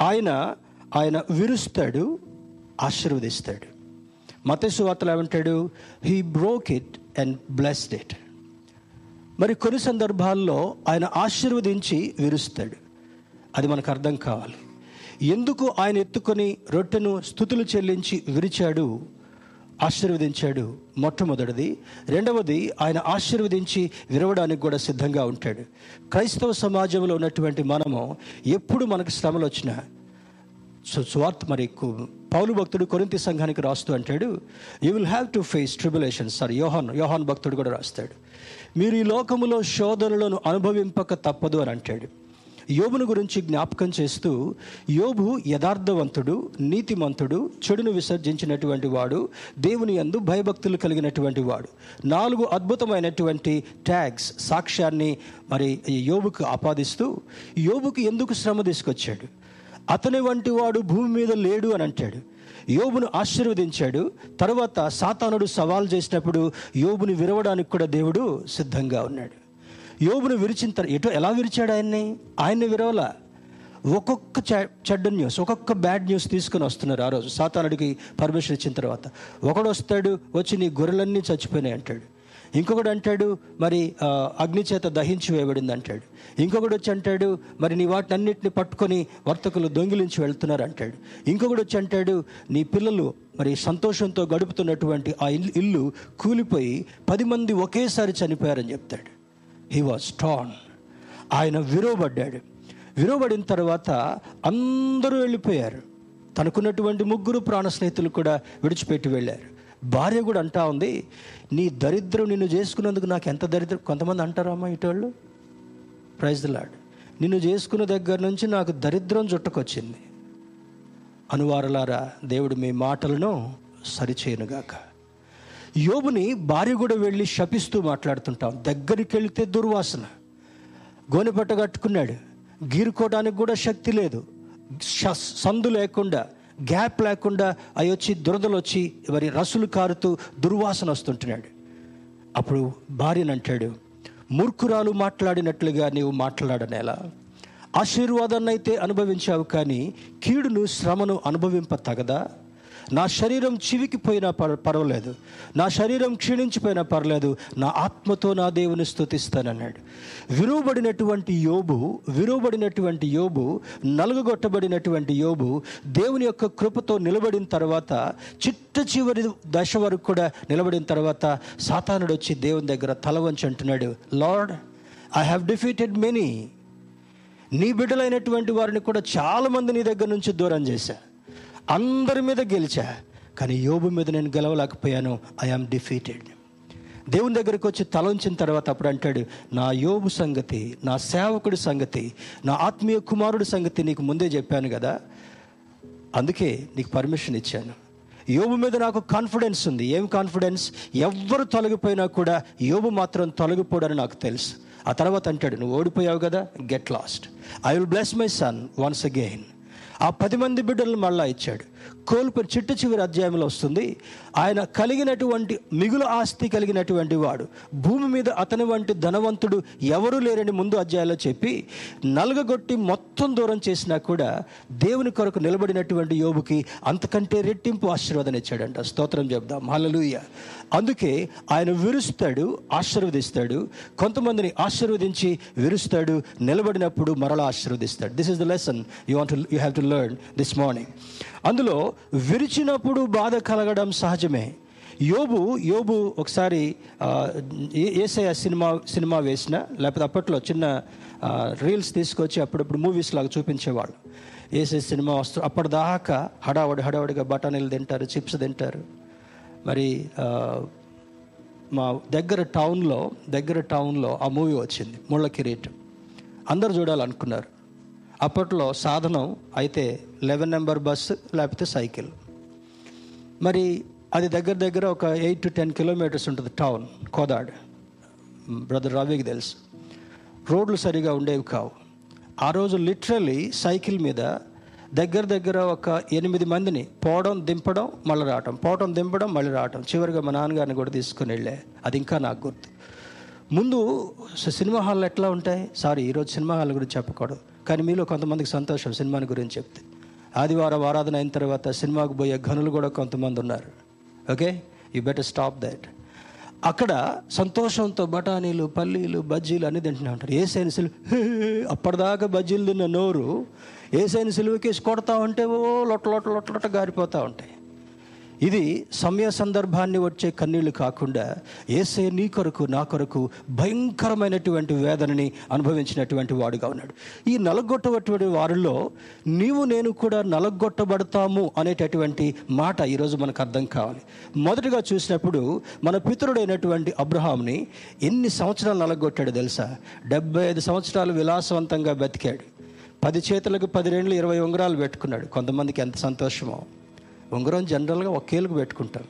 ఆయన ఆయన విరుస్తాడు ఆశీర్వదిస్తాడు. మతేసు వార్తలు ఏమంటాడు he broke it and blessed it మరి కొన్ని సందర్భాల్లో ఆయన ఆశీర్వదించి విరుస్తాడు. అది మనకు అర్థం కావాలి. ఎందుకు ఆయన ఎత్తుకొని రొట్టెను స్థుతులు చెల్లించి విరిచాడు? ఆశీర్వదించాడు మొట్టమొదటిది. రెండవది ఆయన ఆశీర్వదించి విరవడానికి కూడా సిద్ధంగా ఉంటాడు. క్రైస్తవ సమాజంలో ఉన్నటువంటి మనము ఎప్పుడు మనకు శ్రమలు వచ్చినా స్వార్థ మరి కు- పౌలు భక్తుడు కొరింతి సంఘానికి రాస్తూ అంటాడు you will have to face tribulation sir యోహాన్ యోహాన్ భక్తుడు కూడా రాస్తాడు. మీరు ఈ లోకములో శోధనలను అనుభవింపక తప్పదు అని అంటాడు. యోబును గురించి జ్ఞాపకం చేస్తూ యోబు యథార్థవంతుడు నీతిమంతుడు చెడును విసర్జించినటువంటి వాడు దేవుని యందు భయభక్తులు కలిగినటువంటి వాడు. నాలుగు అద్భుతమైనటువంటి ట్యాగ్స్ సాక్ష్యాన్ని మరి ఈ యోబుకు ఆపాదిస్తూ యోబుకు ఎందుకు శ్రమ తీసుకొచ్చాడు? అతని వంటి వాడు భూమి మీద లేడు అని అంటాడు. యోబును ఆశీర్వదించాడు. తర్వాత సాతానుడు సవాల్ చేసినప్పుడు యోబుని విరవడానికి కూడా దేవుడు సిద్ధంగా ఉన్నాడు. యోబును విరిచిన తర్వాత ఎటు ఎలా విరిచాడు ఆయన్ని? ఆయన్ని విరవల. ఒక్కొక్క చె- చెడ్డ న్యూస్ ఒక్కొక్క బ్యాడ్ న్యూస్ తీసుకొని వస్తున్నారు ఆ రోజు. సాతానుడికి పర్మిషన్ ఇచ్చిన తర్వాత. ఒకడు వస్తాడు వచ్చి నీ గొర్రెలన్నీ చచ్చిపోయినాయి అంటాడు. ఇంకొకడు అంటాడు మరి అగ్నిచేత అగ్ని చేత దహించి వేయబడింది అంటాడు. ఇంకొకడు వచ్చి అంటాడు మరి నీ వాటిని అన్నిటిని పట్టుకొని వర్తకులు దొంగిలించి వెళ్తున్నారు అంటాడు. ఇంకొకడు వచ్చి అంటాడు నీ పిల్లలు మరి సంతోషంతో గడుపుతున్నటువంటి ఆ ఇల్లు ఇల్లు కూలిపోయి పది మంది ఒకేసారి చనిపోయారని చెప్తాడు. హీ వాజ్ స్ట్రాంగ్ ఆయన విరవబడ్డాడు విరవబడిన తర్వాత అందరూ వెళ్ళిపోయారు. తనకున్నటువంటి ముగ్గురు ప్రాణ స్నేహితులు కూడా విడిచిపెట్టి వెళ్ళారు. భార్య కూడా అంటా ఉంది నీ దరిద్రం నిన్ను చేసుకున్నందుకు నాకు ఎంత దరిద్రం? కొంతమంది అంటారమ్మా ఇటోళ్ళు. ప్రైజ్ ద లాడ్ నిన్ను చేసుకున్న దగ్గర నుంచి నాకు దరిద్రం చుట్టకొచ్చింది అనువారలారా దేవుడు మీ మాటలను సరిచేయనుగాక యోబుని భార్య కూడా వెళ్ళి శపిస్తూ మాట్లాడుతుంటాం. దగ్గరికి వెళితే దుర్వాసన గోనెపట్ట కట్టుకున్నాడు. గీరుకోవడానికి కూడా శక్తి లేదు. సందు లేకుండా. గ్యాప్ లేకుండా అవి వచ్చి దురదలు వచ్చి మరి రసులు కారుతూ దుర్వాసన వస్తుంటున్నాడు. అప్పుడు భార్యను అంటాడు మూర్ఖురాలు మాట్లాడినట్లుగా నీవు మాట్లాడనేలా. ఆశీర్వాదాన్ని అయితే అనుభవించావు కానీ కీడును శ్రమను అనుభవింప తగదా. నా శరీరం చివికిపోయినా పర్ పర్వాలేదు. నా శరీరం క్షీణించిపోయినా పర్లేదు నా ఆత్మతో నా దేవుని స్థుతిస్తానన్నాడు విరువబడినటువంటి యోబు విరువబడినటువంటి యోబు నలుగుగొట్టబడినటువంటి యోబు దేవుని యొక్క కృపతో నిలబడిన తర్వాత చిట్ట చివరి దశ వరకు కూడా నిలబడిన తర్వాత సాతానుడు వచ్చి దేవుని దగ్గర తల వంచి అంటున్నాడు Lord I have defeated many నీ బిడ్డలైనటువంటి వారిని కూడా చాలామంది నీ దగ్గర నుంచి దూరం చేశా. అందరి మీద గెలిచా కానీ యోబు మీద నేను గెలవలేకపోయాను. ఐఆమ్ డిఫీటెడ్ దేవుని దగ్గరికి వచ్చి తలంచిన తర్వాత అప్పుడు అంటాడు నా యోబు సంగతి నా సేవకుడి సంగతి నా ఆత్మీయ కుమారుడి సంగతి నీకు ముందే చెప్పాను కదా. అందుకే నీకు పర్మిషన్ ఇచ్చాను. యోబు మీద నాకు కాన్ఫిడెన్స్ ఉంది. ఏం కాన్ఫిడెన్స్ ఎవ్వరు తొలగిపోయినా కూడా యోబు మాత్రం తొలగిపోడని నాకు తెలుసు. ఆ తర్వాత అంటాడు నువ్వు ఓడిపోయావు కదా get lost I will bless my son once again ఆ పది మంది బిడ్డలను మళ్ళా ఇచ్చాడు. కోల్పోయిన చిట్ట చివరి అధ్యాయంలో వస్తుంది. ఆయన కలిగినటువంటి మిగులు ఆస్తి కలిగినటువంటి వాడు భూమి మీద అతని వంటి ధనవంతుడు ఎవరూ లేరని ముందు అధ్యాయంలో చెప్పి నలగగొట్టి మొత్తం దూరం చేసినా కూడా దేవుని కొరకు నిలబడినటువంటి యోబుకి అంతకంటే రెట్టింపు ఆశీర్వాదం ఇచ్చాడంట. స్తోత్రం చెప్దాం. హలలుయ అందుకే ఆయన విరుస్తాడు ఆశీర్వదిస్తాడు. కొంతమందిని ఆశీర్వదించి విరుస్తాడు నిలబడినప్పుడు మరలా ఆశీర్వదిస్తాడు. This is the lesson you want you have to learn this morning అందులో విరిచినప్పుడు బాధ కలగడం సహజమే. యోబు యోబు ఒకసారి ఏసఐ ఏ- సినిమా సినిమా వేసిన లేకపోతే అప్పట్లో చిన్న రీల్స్ తీసుకొచ్చి అప్పుడప్పుడు మూవీస్ లాగా చూపించేవాళ్ళు. ఏసఐ సినిమా వస్తూ అప్పటిదాకా హడావడి హడావడిగా బఠానీలు తింటారు చిప్స్ తింటారు. మరి మా దగ్గర టౌన్లో దగ్గర టౌన్లో ఆ మూవీ వచ్చింది ముళ్ళ కిరీటం. అందరు చూడాలనుకున్నారు. అప్పట్లో సాధనం అయితే లెవెన్ నెంబర్ బస్సు లేకపోతే సైకిల్. మరి అది దగ్గర దగ్గర ఒక eight to ten kilometres town town Kodad. Brother రవికి తెలుసు. రోడ్లు సరిగా ఉండేవి కావు. ఆ రోజు లిటరలీ సైకిల్ మీద దగ్గర దగ్గర ఒక ఎనిమిది మందిని పోవడం దింపడం మళ్ళీ రావటం పోవడం దింపడం మళ్ళీ రావటం. చివరిగా మా నాన్నగారిని కూడా తీసుకుని వెళ్ళే. అది ఇంకా నాకు గుర్తు. ముందు సినిమా హాల్లో ఎట్లా ఉంటాయి? సారీ ఈరోజు సినిమా హాల్ గురించి చెప్పకూడదు. కానీ మీలో కొంతమందికి సంతోషం సినిమాని గురించి చెప్తే. ఆదివారం ఆరాధన అయిన తర్వాత సినిమాకు పోయే గనులు కూడా కొంతమంది ఉన్నారు. Okay? You better stop that అక్కడ సంతోషంతో బఠానీలు పల్లీలు బజ్జీలు అన్ని తింటూనే ఉంటారు. ఏ సైన్సులు అప్పటిదాకా బజ్జీలు తిన్న నోరు ఏ సైన్సులుకేసి కొడతా ఉంటే ఓ లొట్ట లొట్ట లొట్ట లొట్ట గారిపోతూ ఉంటాయి. ఇది సమయ సందర్భాన్ని వచ్చే కన్నీళ్ళు కాకుండా ఏసే నీ కొరకు నా కొరకు భయంకరమైనటువంటి వేదనని అనుభవించినటువంటి వాడుగా ఉన్నాడు. ఈ నలగొట్టబట్టి వారిలో నీవు నేను కూడా నలగొట్టబడతాము అనేటటువంటి మాట ఈరోజు మనకు అర్థం కావాలి. మొదటగా చూసినప్పుడు మన పితరుడైనటువంటి అబ్రహాంని ఎన్ని సంవత్సరాలు నలగొట్టాడు తెలుసా? డెబ్బై ఐదు సంవత్సరాలు విలాసవంతంగా బతికాడు. పది చేతులకు పది రెండ్లు ఇరవై ఉంగరాలు పెట్టుకున్నాడు. కొంతమందికి ఎంత సంతోషమో. ఉంగరం జనరల్గా ఒకేళ్ళకు పెట్టుకుంటాం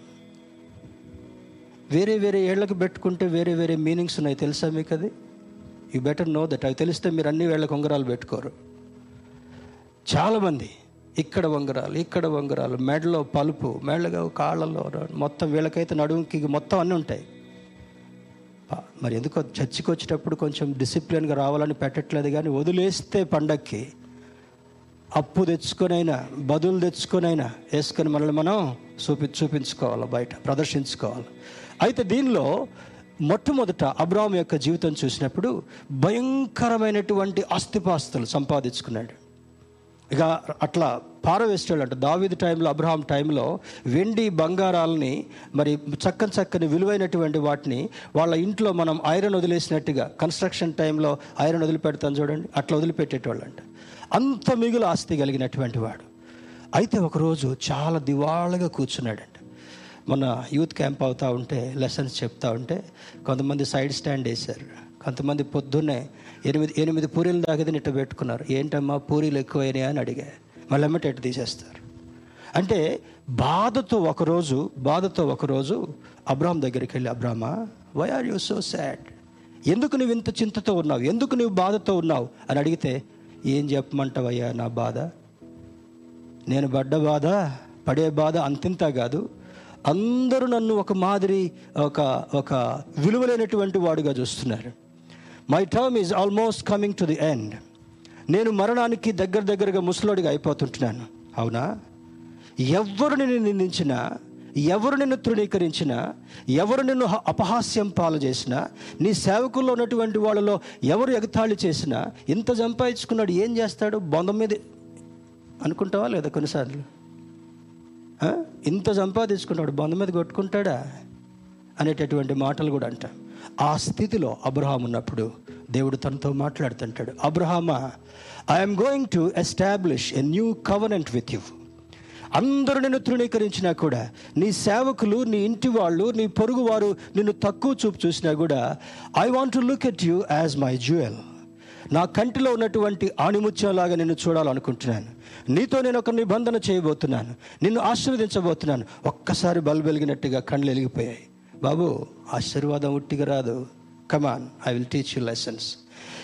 వేరే వేరే ఏళ్ళకు పెట్టుకుంటే వేరే వేరే మీనింగ్స్ ఉన్నాయి. తెలుసా మీకు అది? యూ బెటర్ నో దట్ అవి తెలిస్తే మీరు అన్ని వేళ్ళకు ఉంగరాలు పెట్టుకోరు. చాలామంది ఇక్కడ ఉంగరాలు ఇక్కడ ఉంగరాలు మెడలో పలుపు మెడలో కాళ్ళలో మొత్తం వీళ్ళకైతే నడుముకి మొత్తం అన్నీ ఉంటాయి. మరి ఎందుకో చర్చికి వచ్చేటప్పుడు కొంచెం డిసిప్లిన్గా రావాలని పెట్టట్లేదు కానీ వదిలేస్తే పండక్కి అప్పు తెచ్చుకొనైనా బదులు తెచ్చుకొనైనా వేసుకొని మనల్ని మనం చూపి చూపించుకోవాలి బయట ప్రదర్శించుకోవాలి. అయితే దీనిలో మొట్టమొదట అబ్రాహం యొక్క జీవితం చూసినప్పుడు భయంకరమైనటువంటి ఆస్తిపాస్తులు సంపాదించుకున్నాడు. ఇక అట్లా పారవేసేవాళ్ళు అంట టైంలో అబ్రహాం టైంలో వెండి బంగారాలని మరి చక్కని చక్కని విలువైనటువంటి వాటిని వాళ్ళ ఇంట్లో మనం ఐరన్ వదిలేసినట్టుగా కన్స్ట్రక్షన్ టైంలో ఐరన్ వదిలిపెడతాం చూడండి అట్లా వదిలిపెట్టేటోళ్ళు అంత మిగులు ఆస్తి కలిగినటువంటి వాడు. అయితే ఒకరోజు చాలా దివాళగా కూర్చున్నాడంట. మన యూత్ క్యాంప్ అవుతా ఉంటే లెసన్స్ చెప్తా ఉంటే కొంతమంది సైడ్ స్టాండ్ వేశారు. కొంతమంది పొద్దున్నే ఎనిమిది ఎనిమిది పూరీలు దాకా ఇట్ట పెట్టుకున్నారు. ఏంటమ్మా పూరీలు ఎక్కువైనాయా? అని అడిగా. మళ్ళీ ఎమ్మటి ఎట్టు తీసేస్తారు? అంటే బాధతో ఒకరోజు బాధతో ఒకరోజు అబ్రామ్ దగ్గరికి వెళ్ళి అబ్రామా why are you so sad ఎందుకు నువ్వు ఇంత చింతతో ఉన్నావు? ఎందుకు నువ్వు బాధతో ఉన్నావు? అని అడిగితే ఏం చెప్పమంటావయ్యా నా బాధ? నేను పడ్డ బాధ పడే బాధ అంతింత కాదు. అందరూ నన్ను ఒక మాదిరి ఒక ఒక విలువలేనటువంటి వాడుగా చూస్తున్నారు. My term is almost coming to the end నేను మరణానికి దగ్గర దగ్గరగా ముసలోడిగా అయిపోతుంటున్నాను. అవునా? ఎవరు నిన్ను నిందించినా ఎవరు నిన్ను తృణీకరించినా ఎవరు నిన్ను హ- అపహాస్యం పాలు చేసినా నీ సేవకుల్లో ఉన్నటువంటి వాళ్ళలో ఎవరు ఎగతాళి చేసినా ఇంత సంపాదించుకున్నాడు ఏం చేస్తాడు? బంధం మీద అనుకుంటావా లేదా కొన్నిసార్లు? ఇంత సంపాదించుకున్నాడు బంధం మీద కొట్టుకుంటాడా? అనేటటువంటి మాటలు కూడా అంట. ఆ స్థితిలో అబ్రహాం ఉన్నప్పుడు దేవుడు తనతో మాట్లాడుతుంటాడు. అబ్రహామా I'm going to establish a new covenant with you అందరూ నిన్ను తృణీకరించినా కూడా నీ సేవకులు నీ ఇంటి వాళ్ళు నీ పొరుగు వారు నిన్ను తక్కువ చూపు చూసినా కూడా I want to look at you as my jewel నా కంటిలో ఉన్నటువంటి ఆణిముత్యంలాగా నిన్ను చూడాలనుకుంటున్నాను. నీతో నేను ఒక నిబంధన చేయబోతున్నాను. నిన్ను ఆశీర్వదించబోతున్నాను. ఒక్కసారి బల్బు వెలిగినట్టుగా కళ్ళు వెలిగిపోయాయి. బాబు ఆశీర్వాదం ఉట్టిగా రాదు. Come on I will teach you lessons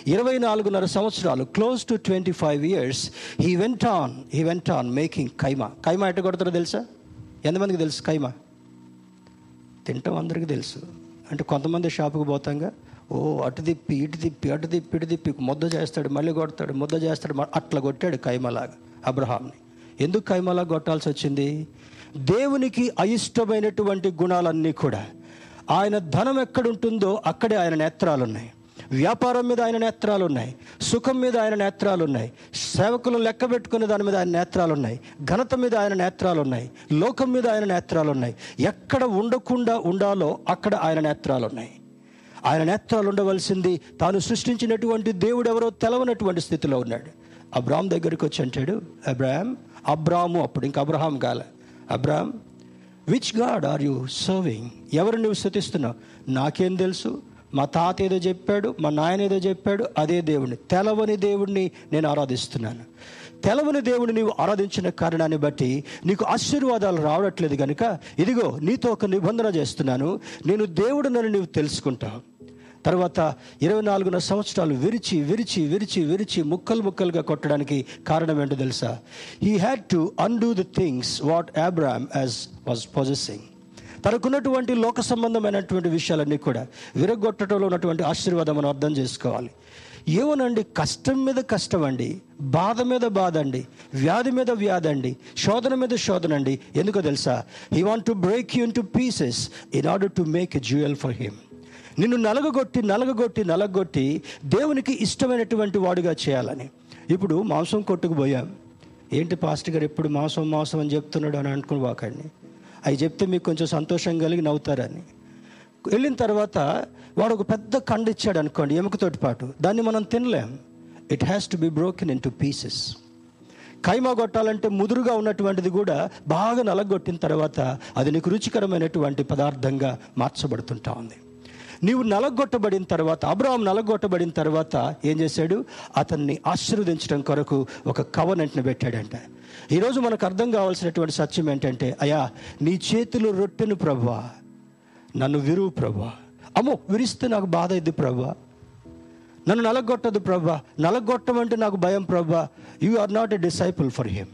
ఇరవై నాలుగున్నర సంవత్సరాలు close to twenty five years he went on he went on making keema keema ఎట్ట కొడతారో తెలుసా? ఎంతమందికి తెలుసు కైమా తింటాం అందరికీ తెలుసు. అంటే కొంతమంది షాపుకి పోతాంగా ఓ అటు తిప్పి ఇటు తిప్పి అటు తిప్పి ఇటు తిప్పి ముద్ద చేస్తాడు మళ్ళీ కొడతాడు ముద్ద చేస్తాడు అట్లా కొట్టాడు కైమలాగా అబ్రహాంని. ఎందుకు కైమలా కొట్టాల్సి వచ్చింది? దేవునికి అయిష్టమైనటువంటి గుణాలన్నీ కూడా. ఆయన ధనం ఎక్కడుంటుందో అక్కడే ఆయన నేత్రాలు ఉన్నాయి వ్యాపారం మీద ఆయన నేత్రాలు ఉన్నాయి సుఖం మీద ఆయన నేత్రాలు ఉన్నాయి సేవకులు లెక్క పెట్టుకునే దాని మీద ఆయన నేత్రాలు ఉన్నాయి ఘనత మీద ఆయన నేత్రాలు ఉన్నాయి లోకం మీద ఆయన నేత్రాలు ఉన్నాయి ఎక్కడ ఉండకుండా ఉండాలో అక్కడ ఆయన నేత్రాలు ఉన్నాయి ఆయన నేత్రాలు ఉండవలసింది తాను సృష్టించినటువంటి దేవుడు ఎవరో తెలవనటువంటి స్థితిలో ఉన్నాడు. అబ్రామ్ దగ్గరికి వచ్చి అంటాడు అబ్రామ్ అబ్రాము అప్పుడు ఇంకా అబ్రహాం కాల. Abram which God are you serving ఎవరు నువ్వు స్థుతిస్తున్నావు? నాకేం తెలుసు? మా తాత ఏదో చెప్పాడు మా నాయన ఏదో చెప్పాడు అదే దేవుడిని తెలవని దేవుడిని నేను ఆరాధిస్తున్నాను. తెలవని దేవుడిని నీవు ఆరాధించిన కారణాన్ని బట్టి నీకు ఆశీర్వాదాలు రావట్లేదు కనుక ఇదిగో నీతో ఒక నిబంధన చేస్తున్నాను. నేను దేవుడినని నీవు తెలుసుకుంటావు. తర్వాత ఇరవై నాలుగున సంవత్సరాలు విరిచి విరిచి విరిచి విరిచి ముక్కలు ముక్కలుగా కొట్టడానికి కారణం ఏంటో తెలుసా? He had to undo the things what Abram as was possessing తనకున్నటువంటి లోక సంబంధమైనటువంటి విషయాలన్నీ కూడా విరగొట్టడంలో ఉన్నటువంటి ఆశీర్వాదం మనం అర్థం చేసుకోవాలి. ఏమోనండి కష్టం మీద కష్టం అండి బాధ మీద బాధ అండి వ్యాధి మీద వ్యాధి అండి శోధన మీద శోధన అండి ఎందుకో తెలుసా? He want to break you into pieces in order to make a jewel for him నిన్ను నలగగొట్టి నలగగొట్టి నలగొట్టి దేవునికి ఇష్టమైనటువంటి వాడుగా చేయాలని. ఇప్పుడు మాంసం కొట్టుకుపోయాం. ఏంటి పాస్టర్ గారు ఎప్పుడు మాంసం మాంసం అని చెప్తున్నాడు అని అనుకుని వాకండి. అవి చెప్తే మీకు కొంచెం సంతోషం కలిగి నవ్వుతారని. వెళ్ళిన తర్వాత వాడు ఒక పెద్ద కండ ఇచ్చాడు అనుకోండి ఎముకతోటి పాటు. దాన్ని మనం తినలేం. It has to be broken into pieces keema కొట్టాలంటే ముదురుగా ఉన్నటువంటిది కూడా బాగా నలగొట్టిన తర్వాత అది నీకు రుచికరమైనటువంటి పదార్థంగా మార్చబడుతుంటా ఉంది. నీవు నలగొట్టబడిన తర్వాత అబ్రాహం నలగొట్టబడిన తర్వాత ఏం చేశాడు? అతన్ని ఆశీర్వదించడం కొరకు ఒక కవనెంట్ని పెట్టాడంట. ఈరోజు మనకు అర్థం కావాల్సినటువంటి సత్యం ఏంటంటే అయ్యా నీ చేతులు రొట్టెను ప్రభా నన్ను విరువు ప్రభా అమ్మో విరిస్తే నాకు బాధ అయింది ప్రభా నన్ను నలగొట్టదు ప్రభా నలగొట్టమంటే నాకు భయం ప్రభా you are not a disciple for him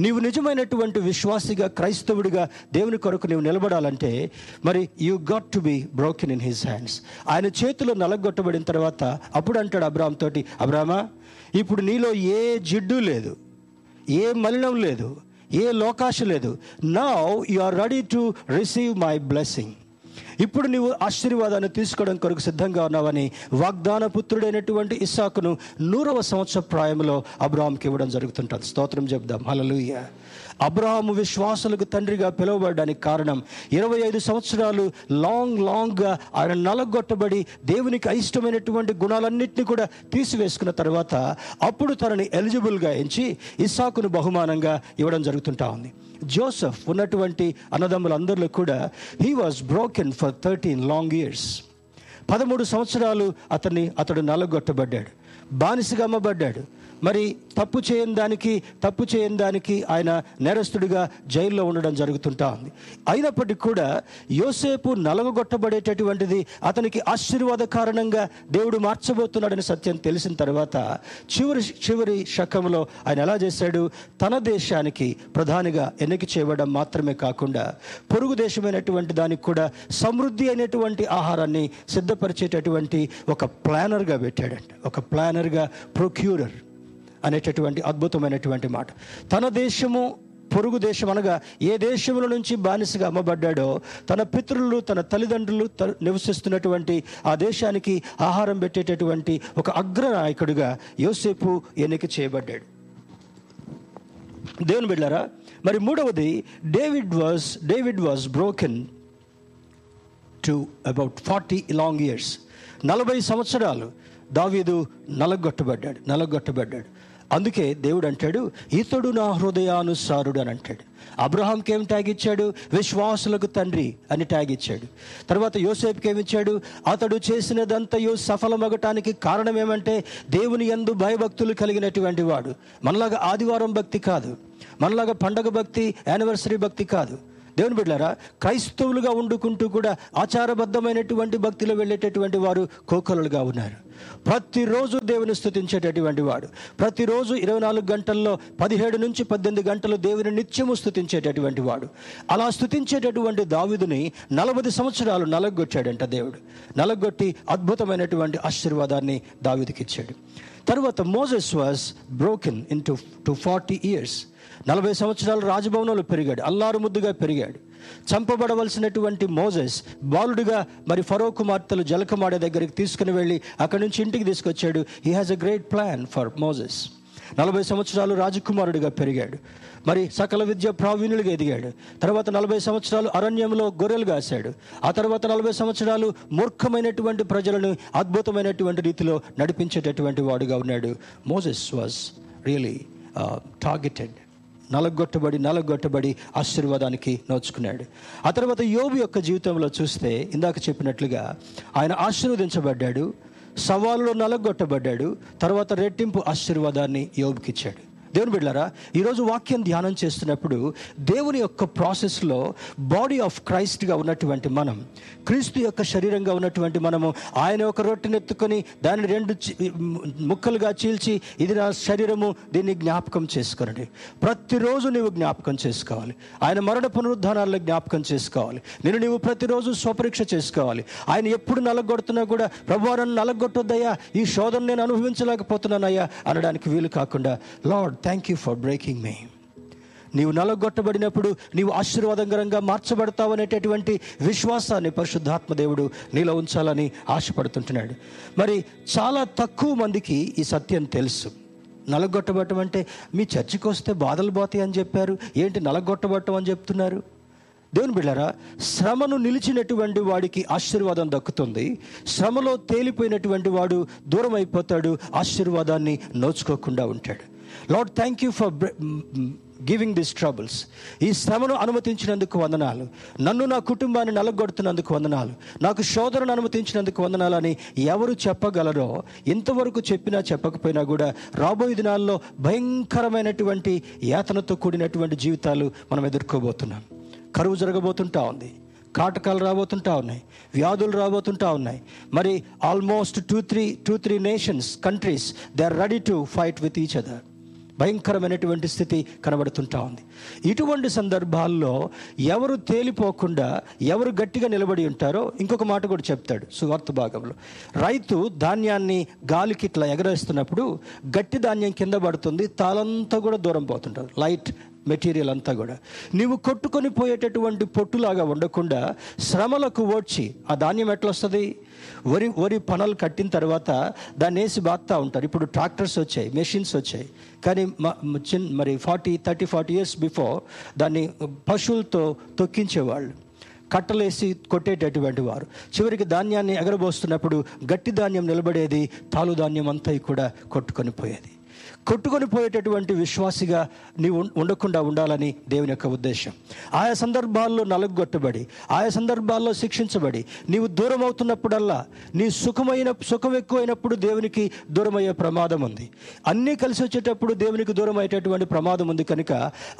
నీవు నిజమైనటువంటి విశ్వాసిగా క్రైస్తవుడిగా దేవుని కొరకు నీవు నిలబడాలంటే మరి you got to be broken in his hands ఆయన చేతిలో నలగొట్టబడిన తర్వాత అప్పుడు అంటాడు అబ్రామ్ తోటి అబ్రామా ఇప్పుడు నీలో ఏ జిడ్డు లేదు. ఏ మలినం లేదు ఏ లోకాశ లేదు. Now you are ready to receive my blessing ఇప్పుడు నీవు ఆశీర్వాదాన్ని తీసుకోవడం కొరకు సిద్ధంగా ఉన్నావని వాగ్దాన పుత్రుడైనటువంటి ఇస్సాకును నూరవ సంవత్సర ప్రాయంలో అబ్రాహాంకి ఇవ్వడం జరుగుతుంటుంది. స్తోత్రం చెప్దాం. హలలుయ అబ్రహాము విశ్వాసులకు తండ్రిగా పిలువబడడానికి కారణం ఇరవై ఐదు సంవత్సరాలు లాంగ్ లాంగ్గా ఆయన నలగొట్టబడి దేవునికి అయిష్టమైనటువంటి గుణాలన్నింటినీ కూడా తీసివేసుకున్న తర్వాత అప్పుడు తనని ఎలిజిబుల్గా ఎంచి ఇస్సాకును బహుమానంగా ఇవ్వడం జరుగుతుంటా ఉంది. జోసెఫ్ ఉన్నటువంటి అన్నదమ్ములందరిలో కూడా he was broken for thirteen long years పదమూడు సంవత్సరాలు అతన్ని అతడు నలగొట్టబడ్డాడు. బానిసగా అమ్మబడ్డాడు. మరి తప్పు చేయని దానికి తప్పు చేయని దానికి ఆయన నేరస్తుడిగా జైల్లో ఉండడం జరుగుతుంటా ఉంది. అయినప్పటికీ కూడా యోసేపు నలగొట్టబడేటటువంటిది అతనికి ఆశీర్వాద కారణంగా దేవుడు మార్చబోతున్నాడని సత్యం తెలిసిన తర్వాత చివరి చివరి శకంలో ఆయన ఎలా చేశాడు? తన దేశానికి ప్రధానిగా ఎన్నిక చేయడం మాత్రమే కాకుండా పొరుగు దేశమైనటువంటి దానికి కూడా సమృద్ధి అయినటువంటి ఆహారాన్ని సిద్ధపరిచేటటువంటి ఒక ప్లానర్గా పెట్టాడంట. ఒక ప్లానర్గా ప్రొక్యూరర్. అనేటటువంటి అద్భుతమైనటువంటి మాట. తన దేశము పొరుగు దేశం అనగా ఏ దేశముల నుంచి బానిసగా అమ్మబడ్డాడో తన పితృలు తన తల్లిదండ్రులు నివసిస్తున్నటువంటి ఆ దేశానికి ఆహారం పెట్టేటటువంటి ఒక అగ్రనాయకుడిగా యోసేపు ఎన్నిక చేయబడ్డాడు. దేవుని బిడ్డారా మరి మూడవది David was David was broken to about forty long years. నలభై సంవత్సరాలు దావీదు నలగొట్టబడ్డాడు నలగొట్టబడ్డాడు. అందుకే దేవుడు అంటాడు ఇతడు నా హృదయానుసారుడు అని అంటాడు. అబ్రహాంకి ఏం ట్యాగ్ ఇచ్చాడు విశ్వాసులకు తండ్రి అని ట్యాగ్ ఇచ్చాడు తర్వాత యోసేపుకి ఏమి ఇచ్చాడు అతడు చేసినదంతయు సఫలమగటానికి కారణం ఏమంటే దేవుని యందు భయభక్తులు కలిగినటువంటి వాడు. మనలాగా ఆదివారం భక్తి కాదు. మనలాగా పండగ భక్తి యానివర్సరీ భక్తి కాదు. దేవుని బిడ్డారా క్రైస్తవులుగా వండుకుంటూ కూడా ఆచారబద్ధమైనటువంటి భక్తిలో వెళ్ళేటటువంటి వారు కోకలుగా ఉన్నారు. ప్రతిరోజు దేవుని స్థుతించేటటువంటి వాడు. ప్రతిరోజు ఇరవై నాలుగు గంటల్లో పదిహేడు నుంచి పద్దెనిమిది గంటలు దేవుని నిత్యము స్థుతించేటటువంటి వాడు. అలా స్థుతించేటటువంటి దావిదుని నలభై సంవత్సరాలు నలగొట్టాడంట దేవుడు. నలగొట్టి అద్భుతమైనటువంటి ఆశీర్వాదాన్ని దావిదికి ఇచ్చాడు తర్వాత Moses was broken in to to forty years నలభై సంవత్సరాలు రాజభవనంలో పెరిగాడు. అల్లారు ముద్దుగా పెరిగాడు. చంపబడవలసినటువంటి మోజెస్ బాలుడిగా మరి ఫరో కుమార్తెలు జలకమాడ దగ్గరికి తీసుకుని వెళ్ళి అక్కడి నుంచి ఇంటికి తీసుకొచ్చాడు. He has a great plan for Moses నలభై సంవత్సరాలు రాజకుమారుడిగా పెరిగాడు. మరి సకల విద్య ప్రావీణులుగా ఎదిగాడు. తర్వాత నలభై సంవత్సరాలు అరణ్యంలో గొర్రెలు కాశాడు. ఆ తర్వాత నలభై సంవత్సరాలు మూర్ఖమైనటువంటి ప్రజలను అద్భుతమైనటువంటి రీతిలో నడిపించేటటువంటి వాడుగా ఉన్నాడు. మోజెస్ వాజ్ రియలీ టార్గెటెడ్ నలగొట్టబడి నలగొట్టబడి ఆశీర్వాదానికి నోచుకున్నాడు. ఆ తర్వాత యోబు యొక్క జీవితంలో చూస్తే ఇందాక చెప్పినట్లుగా ఆయన ఆశీర్వదించబడ్డాడు సవాళ్ళలో నలగొట్టబడ్డాడు తర్వాత రెట్టింపు ఆశీర్వాదాన్ని యోబుకిచ్చాడు. దేవుని బిడ్డారా ఈరోజు వాక్యం ధ్యానం చేస్తున్నప్పుడు దేవుని యొక్క ప్రాసెస్లో బాడీ ఆఫ్ క్రైస్ట్గా ఉన్నటువంటి మనం క్రీస్తు యొక్క శరీరంగా ఉన్నటువంటి మనము ఆయన ఒక రొట్టెనెత్తుకొని దాన్ని రెండు చి- ముక్కలుగా చీల్చి ఇది నా శరీరము దీన్ని జ్ఞాపకం చేసుకోనండి. ప్రతిరోజు నీవు జ్ఞాపకం చేసుకోవాలి. ఆయన మరణ పునరుద్ధానాల్లో జ్ఞాపకం చేసుకోవాలి. నేను నీవు ప్రతిరోజు స్వపరీక్ష చేసుకోవాలి. ఆయన ఎప్పుడు నలగొడుతున్నా కూడా ప్రభు నన్ను నలగొట్టొద్దయ్యా ఈ శోధన నేను అనుభవించలేకపోతున్నానయ్యా అనడానికి వీలు కాకుండా Lord thank you for breaking me నీవు నలగొట్టబడినప్పుడు నీవు ఆశీర్వాదకరంగా మార్చబడతావు అనేటటువంటి విశ్వాసాన్ని పరిశుద్ధాత్మ దేవుడు నీలో ఉంచాలని ఆశపడుతుంటున్నాడు. మరి చాలా తక్కువ మందికి ఈ సత్యం తెలుసు. నలగొట్టబడటం అంటే మీ చర్చికి వస్తే బాధలు పోతాయి అని చెప్పారు. ఏంటి నలగొట్టబడటం అని చెప్తున్నారు? దేవుని బిళ్ళారా శ్రమను నిలిచినటువంటి వాడికి ఆశీర్వాదం దక్కుతుంది. శ్రమలో తేలిపోయినటువంటి వాడు దూరం అయిపోతాడు ఆశీర్వాదాన్ని నోచుకోకుండా ఉంటాడు. Lord thank you for giving this troubles ఈ శ్రమను అనుమతించినందుకు వందనాలు. నన్ను నా కుటుంబాన్ని నలగొడుతున్నందుకు వందనాలు. నాకు శోధనను అనుమతించినందుకు వందనాలు అని ఎవరు చెప్పగలరో ఇంతవరకు చెప్పినా చెప్పకపోయినా కూడా రాబోయే దినాల్లో భయంకరమైనటువంటి యాతనతో కూడినటువంటి జీవితాలు మనం ఎదుర్కోబోతున్నాం. కరువు జరగబోతుంటా ఉంది. కాటకాలు రాబోతుంటా ఉన్నాయి. వ్యాధులు రాబోతుంటా ఉన్నాయి. మరి almost two three two three nations countries they are ready to fight with each other భయంకరమైనటువంటి స్థితి కనబడుతుంటా ఉంది. ఇటువంటి సందర్భాల్లో ఎవరు తేలిపోకుండా ఎవరు గట్టిగా నిలబడి ఉంటారో ఇంకొక మాట కూడా చెప్తాడు సువార్త భాగంలో. రైతు ధాన్యాన్ని గాలికి ఇట్లా ఎగరేస్తున్నప్పుడు గట్టి ధాన్యం కింద పడుతుంది తాళంతా కూడా దూరం పోతుంటారు లైట్ మెటీరియల్ అంతా కూడా. నీవు కొట్టుకొని పోయేటటువంటి పొట్టులాగా ఉండకుండా శ్రమలకు ఓడ్చి ఆ ధాన్యం ఎట్లా వస్తుంది వరి వరి పనులు కట్టిన తర్వాత దాన్ని వేసి బాగుతూ ఉంటారు. ఇప్పుడు ట్రాక్టర్స్ వచ్చాయి మెషిన్స్ వచ్చాయి. కానీ మ- చిన్ మరి forty thirty forty years before దాన్ని పశువులతో తొక్కించేవాళ్ళు. కట్టలేసి కొట్టేటటువంటి వారు. చివరికి ధాన్యాన్ని ఎగరబోస్తున్నప్పుడు గట్టి ధాన్యం నిలబడేది తాలు ధాన్యం అంతా కూడా కొట్టుకొని పోయేది. కొట్టుకొని పోయేటటువంటి విశ్వాసిగా నీవు ఉండకుండా ఉండాలని దేవుని యొక్క ఉద్దేశం. ఆయా సందర్భాల్లో నలగొట్టబడి ఆయా సందర్భాల్లో శిక్షించబడి నీవు దూరం అవుతున్నప్పుడల్లా నీ సుఖమైన సుఖం ఎక్కువైనప్పుడు దేవునికి దూరమయ్యే ప్రమాదం ఉంది. అన్నీ కలిసి వచ్చేటప్పుడు దేవునికి దూరం అయ్యేటటువంటి ప్రమాదం ఉంది కనుక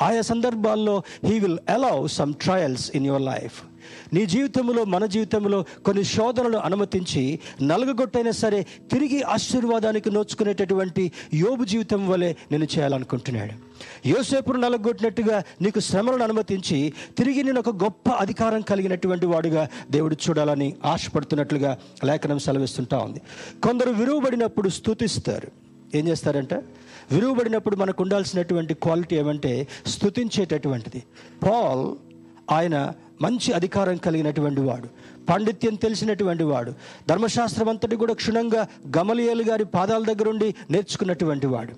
ఆయా సందర్భాల్లో he will allow some trials in your life నీ జీవితంలో మన జీవితంలో కొన్ని శోధనలు అనుమతించి నలుగుగొట్టైనా సరే తిరిగి ఆశీర్వాదానికి నోచుకునేటటువంటి యోబు జీవితం వలె నేను చేయాలనుకుంటున్నాడు. యోసేపును నలగొట్టినట్టుగా నీకు శ్రమలను అనుమతించి తిరిగి నేను ఒక గొప్ప అధికారం కలిగినటువంటి వాడుగా దేవుడు చూడాలని ఆశపడుతున్నట్లుగా లేఖనం సెలవిస్తుంటా ఉంది. కొందరు విరువబడినప్పుడు స్థుతిస్తారు ఏం చేస్తారంట? విరువబడినప్పుడు మనకు ఉండాల్సినటువంటి క్వాలిటీ ఏమంటే స్థుతించేటటువంటిది పాల్ ఆయన మంచి అధికారం కలిగినటువంటి వాడు పాండిత్యం తెలిసినటువంటి వాడు ధర్మశాస్త్రం అంతటి కూడా క్షుణ్ణంగా గమలియలు గారి పాదాల దగ్గరుండి నేర్చుకున్నటువంటి వాడు.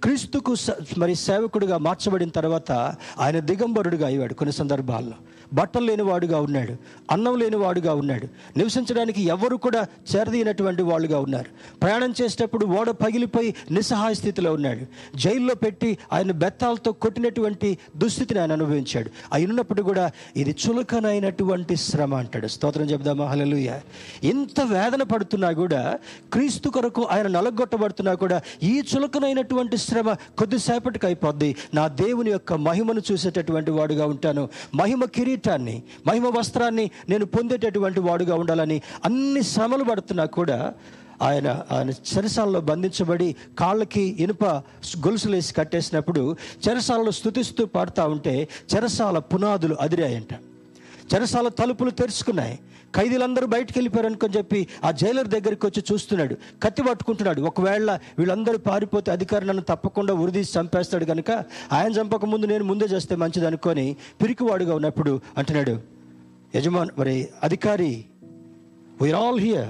క్రీస్తుకు మరి సేవకుడిగా మార్చబడిన తర్వాత ఆయన దిగంబరుడుగా అయ్యాడు కొన్ని సందర్భాల్లో. బట్టలు లేనివాడుగా ఉన్నాడు అన్నం లేనివాడుగా ఉన్నాడు. నివసించడానికి ఎవరు కూడా చేరదీనటువంటి వాళ్ళుగా ఉన్నారు. ప్రయాణం చేసేటప్పుడు ఓడ పగిలిపోయి నిస్సహాయ స్థితిలో ఉన్నాడు. జైల్లో పెట్టి ఆయన బెత్తాలతో కొట్టినటువంటి దుస్థితిని ఆయన అనుభవించాడు. అయినప్పుడు కూడా ఇది చులకనైనటువంటి శ్రమ అంటాడు. స్తోత్రం చెప్దామా హల్లెలూయ. ఇంత వేదన పడుతున్నా కూడా క్రీస్తు కొరకు ఆయన నలగొట్టబడుతున్నా కూడా ఈ చులకనైనటువంటి శ్రమ కొద్దిసేపటికి అయిపోద్ది. నా దేవుని యొక్క మహిమను చూసేటటువంటి వాడుగా ఉంటాను. మహిమ కిరీటాన్ని మహిమ వస్త్రాన్ని నేను పొందేటటువంటి వాడుగా ఉండాలని అన్ని శ్రమలు పడుతున్నా కూడా ఆయన ఆయన చెరసాలలో బంధించబడి కాళ్ళకి ఇనుప గొలుసులేసి కట్టేసినప్పుడు చెరసాలలో స్థుతిస్తూ పాడుతూ ఉంటే చెరసాల పునాదులు అదిరాయంట. చెరసాల తలుపులు తెరుచుకున్నాయి. ఖైదీలందరూ బయటికి వెళ్ళిపోయారు అనుకొని చెప్పి ఆ జైలర్ దగ్గరికి వచ్చి చూస్తున్నాడు. కత్తి పట్టుకుంటున్నాడు. ఒకవేళ వీళ్ళందరూ పారిపోతే అధికారి నన్ను తప్పకుండా ఉరిదీసి చంపేస్తాడు కనుక ఆయన చంపక ముందు నేను ముందే చేస్తే మంచిది అనుకొని పిరికివాడుగా ఉన్నప్పుడు అంటున్నాడు. యజమాన్ మరి అధికారి we are all here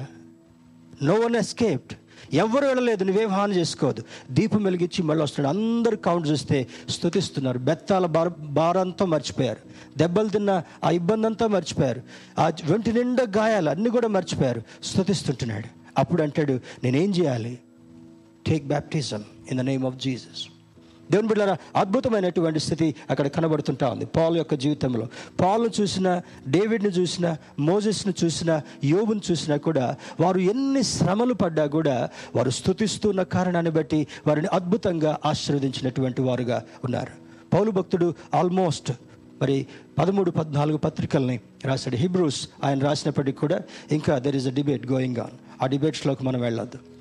no one escaped ఎవరు వెళ్ళలేదు నువ్వే హాని చేసుకోవద్దు. దీపం వెలిగించి మళ్ళీ వస్తున్నాడు. అందరు కౌంట్ చూస్తే స్తుతిస్తున్నారు. బెత్తాల భార భారంతో మర్చిపోయారు. దెబ్బలు తిన్న ఆ ఇబ్బంది అంతా మర్చిపోయారు. ఆ వెంటి నిండా గాయాలు అన్నీ కూడా మర్చిపోయారు. స్థుతిస్తుంటున్నాడు అప్పుడు అంటాడు నేనేం చేయాలి? Take baptism in the name of Jesus. దేవుని బిడ్డారా అద్భుతమైనటువంటి స్థితి అక్కడ కనబడుతుంటా ఉంది పాల్ యొక్క జీవితంలో. పాల్ను చూసినా డేవిడ్ని చూసినా మోజెస్ను చూసినా యోబును చూసినా కూడా వారు ఎన్ని శ్రమలు పడ్డా కూడా వారు స్థుతిస్తున్న కారణాన్ని బట్టి వారిని అద్భుతంగా ఆశీర్వదించినటువంటి వారుగా ఉన్నారు. పౌలు భక్తుడు ఆల్మోస్ట్ మరి పదమూడు పద్నాలుగు పత్రికల్ని రాశాడు. హిబ్రూస్ ఆయన రాసినప్పటికీ కూడా ఇంకా there is a debate going on ఆ డిబేట్స్లోకి మనం వెళ్ళొద్దు.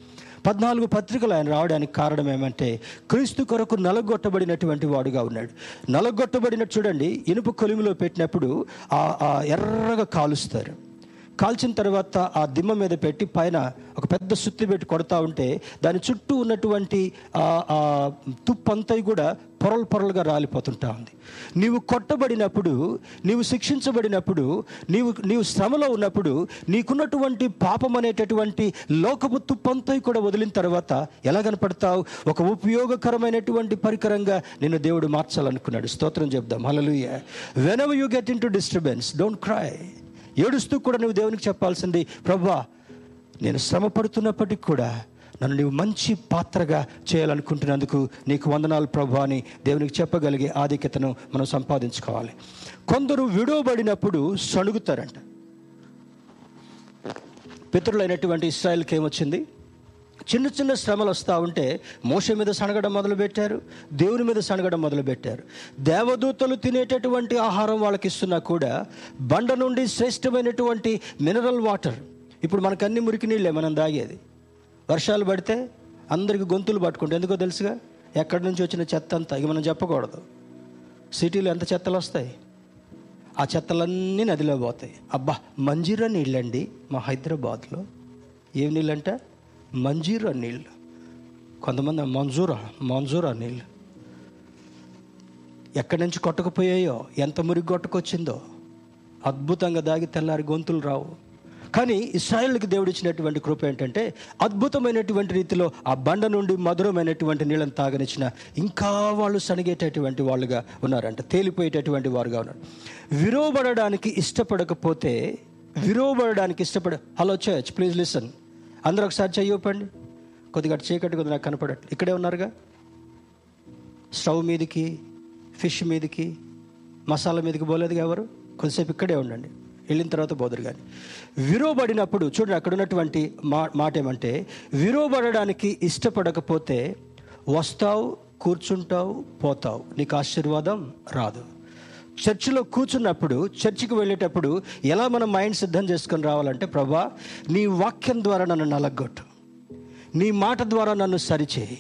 పద్నాలుగు పత్రికలు ఆయన రావడానికి కారణం ఏమంటే క్రీస్తు కొరకు నలగొట్టబడినటువంటి వాడుగా ఉన్నాడు. నలగొట్టబడినట్టు చూడండి ఇనుప కొలిమిలో పెట్టినప్పుడు ఆ ఎర్రగా కాలుస్తారు. కాల్చిన తర్వాత ఆ దిమ్మ మీద పెట్టి పైన ఒక పెద్ద సుత్తి పెట్టి కొడతా ఉంటే దాని చుట్టూ ఉన్నటువంటి ఆ తుప్పంతా కూడా పొరలు పొరలుగా రాలిపోతుంటా ఉంది. నీవు కొట్టబడినప్పుడు నీవు శిక్షించబడినప్పుడు నీవు నీవు శ్రమలో ఉన్నప్పుడు నీకున్నటువంటి పాపం అనేటటువంటి లోకపు తుప్పంతా కూడా వదిలిన తర్వాత ఎలా కనపడతావు? ఒక ఉపయోగకరమైనటువంటి పరికరంగా నిన్ను దేవుడు మార్చాలనుకున్నాడు. స్తోత్రం చెప్దాం. Hallelujah whenever you get into disturbance don't cry ఏడుస్తూ కూడా నువ్వు దేవునికి చెప్పాల్సింది ప్రభా నేను శ్రమ పడుతున్నప్పటికి కూడా నన్ను నీవు మంచి పాత్రగా చేయాలనుకుంటున్నందుకు నీకు వందనాలు ప్రభు అని దేవునికి చెప్పగలిగే ఆధిక్యతను మనం సంపాదించుకోవాలి. కొందరు విడవబడినప్పుడు సణుగుతారంట. పితరులైనటువంటి ఇస్రాయల్కి ఏమొచ్చింది? చిన్న చిన్న శ్రమలు వస్తూ ఉంటే మోస మీద సనగడం మొదలుపెట్టారు దేవుని మీద సనగడం మొదలుపెట్టారు. దేవదూతలు తినేటటువంటి ఆహారం వాళ్ళకి ఇస్తున్నా కూడా బండ నుండి శ్రేష్టమైనటువంటి మినరల్ వాటర్. ఇప్పుడు మనకు అన్ని మురికి నీళ్ళే మనం తాగేది. వర్షాలు పడితే అందరికి గొంతులు పట్టుకుంటాయి. ఎందుకో తెలుసుగా? ఎక్కడి నుంచి వచ్చిన చెత్త అంతా ఇక మనం చెప్పకూడదు. సిటీలో ఎంత చెత్తలు వస్తాయి? ఆ చెత్తలన్నీ నదిలో పోతాయి. అబ్బా మంజీరా నీళ్ళండి మా హైదరాబాద్లో. ఏం నీళ్ళంట? మంజీరా నీళ్ళు. కొంతమంది మంజూరా మంజూరా నీళ్ళు. ఎక్కడి నుంచి కొట్టకపోయాయో ఎంత మురిగి కొట్టుకొచ్చిందో. అద్భుతంగా దాగి తెల్లారి గొంతులు రావు. కానీ ఇస్రాయల్కి దేవుడు ఇచ్చినటువంటి కృప ఏంటంటే అద్భుతమైనటువంటి రీతిలో ఆ బండ నుండి మధురమైనటువంటి నీళ్ళని తాగనిచ్చిన ఇంకా వాళ్ళు సనిగేటటువంటి వాళ్ళుగా ఉన్నారంట తేలిపోయేటటువంటి వారుగా ఉన్నారు. విరోబడడానికి ఇష్టపడకపోతే విరోబడడానికి ఇష్టపడ హలో చర్చ్ ప్లీజ్ లిసన్. అందరూ ఒకసారి చెయ్యొప్పండి కొద్దిగా చీకటి కొద్దిగా నాకు కనపడట్లేదు ఇక్కడే ఉన్నారుగా? స్టవ్ మీదకి ఫిష్ మీదకి మసాలా మీదకి పోలేదుగా ఎవరు? కొద్దిసేపు ఇక్కడే ఉండండి. వెళ్ళిన తర్వాత బోధరు కానీ విరువబడినప్పుడు చూడండి అక్కడ ఉన్నటువంటి మా మాట ఏమంటే విరువబడడానికి ఇష్టపడకపోతే వస్తావు కూర్చుంటావు పోతావు. నీకు ఆశీర్వాదం రాదు. చర్చిలో కూర్చున్నప్పుడు చర్చికి వెళ్ళేటప్పుడు ఎలా మనం మైండ్ సిద్ధం చేసుకొని రావాలంటే ప్రభా నీ వాక్యం ద్వారా నన్ను నలగొట్టు. నీ మాట ద్వారా నన్ను సరిచేయి.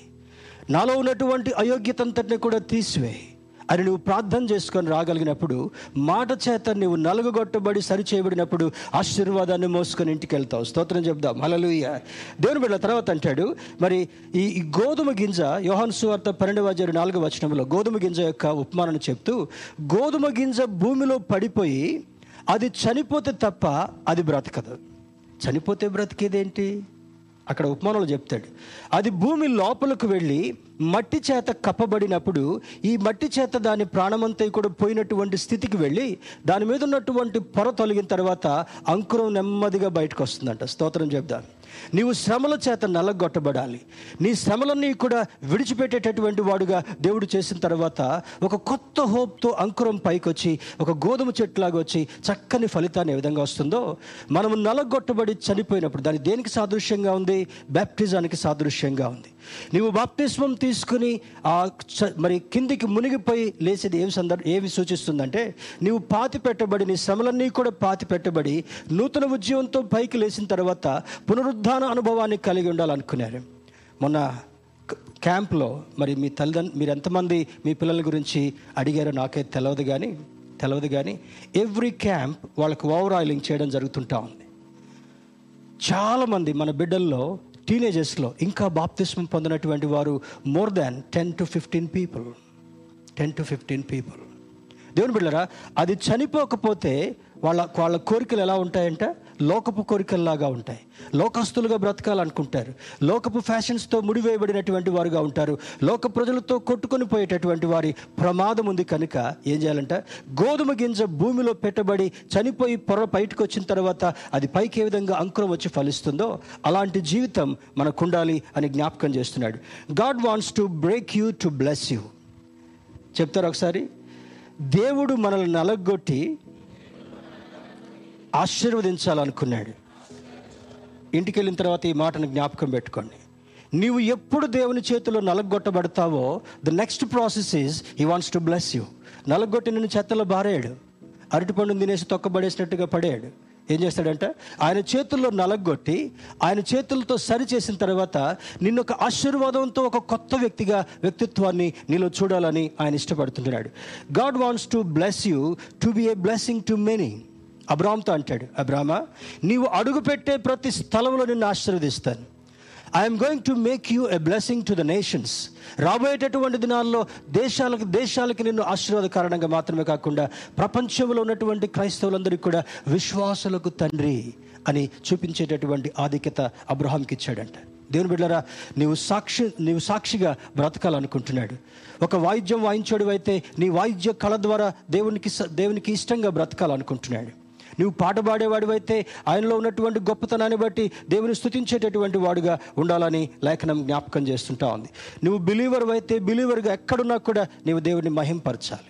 నాలో ఉన్నటువంటి అయోగ్యతంతటిని కూడా తీసివేయి. అని నువ్వు ప్రార్థన చేసుకొని రాగలిగినప్పుడు మాట చేత నువ్వు నలుగుగొట్టబడి సరిచేయబడినప్పుడు ఆశీర్వాదాన్ని మోసుకొని ఇంటికి వెళ్తావు. స్తోత్రం చెప్దాం. హలలుయ దేవుని బిడ్డ తర్వాత అంటాడు మరి ఈ గోధుమ గింజ యోహన్ సువార్త పన్నెండవ అధ్యాయం నాలుగో వచనంలో గోధుమ గింజ యొక్క ఉపమానం చెప్తూ గోధుమ గింజ భూమిలో పడిపోయి అది చనిపోతే తప్ప అది బ్రతకదు. చనిపోతే బ్రతికేదేంటి? అక్కడ ఉపమానంలో చెప్తాడు. అది భూమి లోపలకు వెళ్ళి మట్టి చేత కప్పబడినప్పుడు ఈ మట్టి చేత దాని ప్రాణమంతా కూడా పోయినటువంటి స్థితికి వెళ్ళి దాని మీద ఉన్నటువంటి పొర తొలగిన తర్వాత అంకురం నెమ్మదిగా బయటకు వస్తుందంట. స్తోత్రం చెప్దాం. నీవు శ్రమల చేత నల్లగొట్టబడాలి. నీ శ్రమలన్నీ కూడా విడిచిపెట్టేటటువంటి వాడుగా దేవుడు చేసిన తర్వాత ఒక కొత్త హోప్తో అంకురం పైకొచ్చి ఒక గోధుమ చెట్టులాగా వచ్చి చక్కని ఫలితాన్ని ఏ విధంగా వస్తుందో మనము నలగొట్టబడి చనిపోయినప్పుడు దాని దేనికి సాదృశ్యంగా ఉంది? బ్యాప్టిజానికి సాదృశ్యంగా ఉంది. నీవు బాప్తిస్మం తీసుకుని ఆ మరి కిందికి మునిగిపోయి లేచేది ఏమి సందర్భం ఏమి సూచిస్తుందంటే నీవు పాతి పెట్టబడి నీ శ్రమలన్నీ కూడా పాతి పెట్టబడి నూతన ఉద్యమంతో పైకి లేచిన తర్వాత పునరుద్ధాన అనుభవాన్ని కలిగి ఉండాలనుకున్నారు. మొన్న క్యాంప్లో మరి మీ తల్లిదండ్రులు మీరు ఎంతమంది మీ పిల్లల గురించి అడిగారో నాకైతే తెలియదు కానీ తెలియదు కానీ ఎవ్రీ క్యాంప్ వాళ్ళకు ఓవరాయిలింగ్ చేయడం జరుగుతుంటా ఉంది. చాలామంది మన బిడ్డల్లో టీనేజర్స్లో ఇంకా బాప్తిస్మం పొందినటువంటి వారు more than ten to fifteen people ten to fifteen people దేవుని బిడ్డరా అది చనిపోకపోతే వాళ్ళ వాళ్ళ కోరికలు ఎలా ఉంటాయంటే? లోకపు కోరికల్లాగా ఉంటాయి. లోకస్తులుగా బ్రతకాలనుకుంటారు. లోకపు ఫ్యాషన్స్తో ముడివేయబడినటువంటి వారుగా ఉంటారు. లోక ప్రజలతో కొట్టుకొని పోయేటటువంటి వారి ప్రమాదం ఉంది కనుక ఏం చేయాలంటే? గోధుమ గింజ భూమిలో పెట్టబడి చనిపోయి పొర బయటకు వచ్చిన తర్వాత అది పైకి ఏ విధంగా అంకురం వచ్చి ఫలిస్తుందో అలాంటి జీవితం మనకు ఉండాలి అని జ్ఞాపకం చేస్తున్నాడు. God wants to break you to bless you. చెప్తారు ఒకసారి? దేవుడు మనల్ని నలగొట్టి ఆశీర్వదించాలనుకున్నాడు. ఇంటికి వెళ్ళిన తర్వాత ఈ మాటను జ్ఞాపకం పెట్టుకోండి. నీవు ఎప్పుడు దేవుని చేతిలో నలగొట్టబడతావో the next process is he wants to bless you నలగొట్టి నిన్ను చెత్తలో బారేయాడు అరటిపండు తినేసి తొక్కబడేసినట్టుగా పడేయాడు ఏం చేస్తాడంటే ఆయన చేతుల్లో నలగొట్టి ఆయన చేతులతో సరి చేసిన తర్వాత నిన్న ఒక ఆశీర్వాదంతో ఒక కొత్త వ్యక్తిగా వ్యక్తిత్వాన్ని నీలో చూడాలని ఆయన ఇష్టపడుతుంటున్నాడు. God wants to bless you to be a blessing to many అబ్రామ్తో అంటాడు అబ్రామా నీవు అడుగుపెట్టే ప్రతి స్థలంలో నిన్ను ఆశీర్వదిస్తాను. I'm going to make you a blessing to the nations రాబోయేటటువంటి దినాల్లో దేశాలకు దేశాలకి నిన్ను ఆశీర్వాద కారణంగా మాత్రమే కాకుండా ప్రపంచంలో ఉన్నటువంటి క్రైస్తవులందరికీ కూడా విశ్వాసులకు తండ్రి అని చూపించేటటువంటి ఆధిక్యత అబ్రహాంకి ఇచ్చాడంట. దేవుని బిడ్డరా నీవు సాక్షి నీవు సాక్షిగా బ్రతకాలనుకుంటున్నాడు. ఒక వాయిద్యం వాయించాడు అయితే నీ వాయిద్య కళ ద్వారా దేవునికి దేవునికి ఇష్టంగా బ్రతకాలనుకుంటున్నాడు. నువ్వు పాట పాడేవాడివైతే ఆయనలో ఉన్నటువంటి గొప్పతనాన్ని బట్టి దేవుని స్థుతించేటటువంటి వాడుగా ఉండాలని లేఖనం జ్ఞాపకం చేస్తుంటా ఉంది. నువ్వు బిలీవర్ అయితే బిలీవర్గా ఎక్కడున్నా కూడా నీవు దేవుడిని మహింపరచాలి.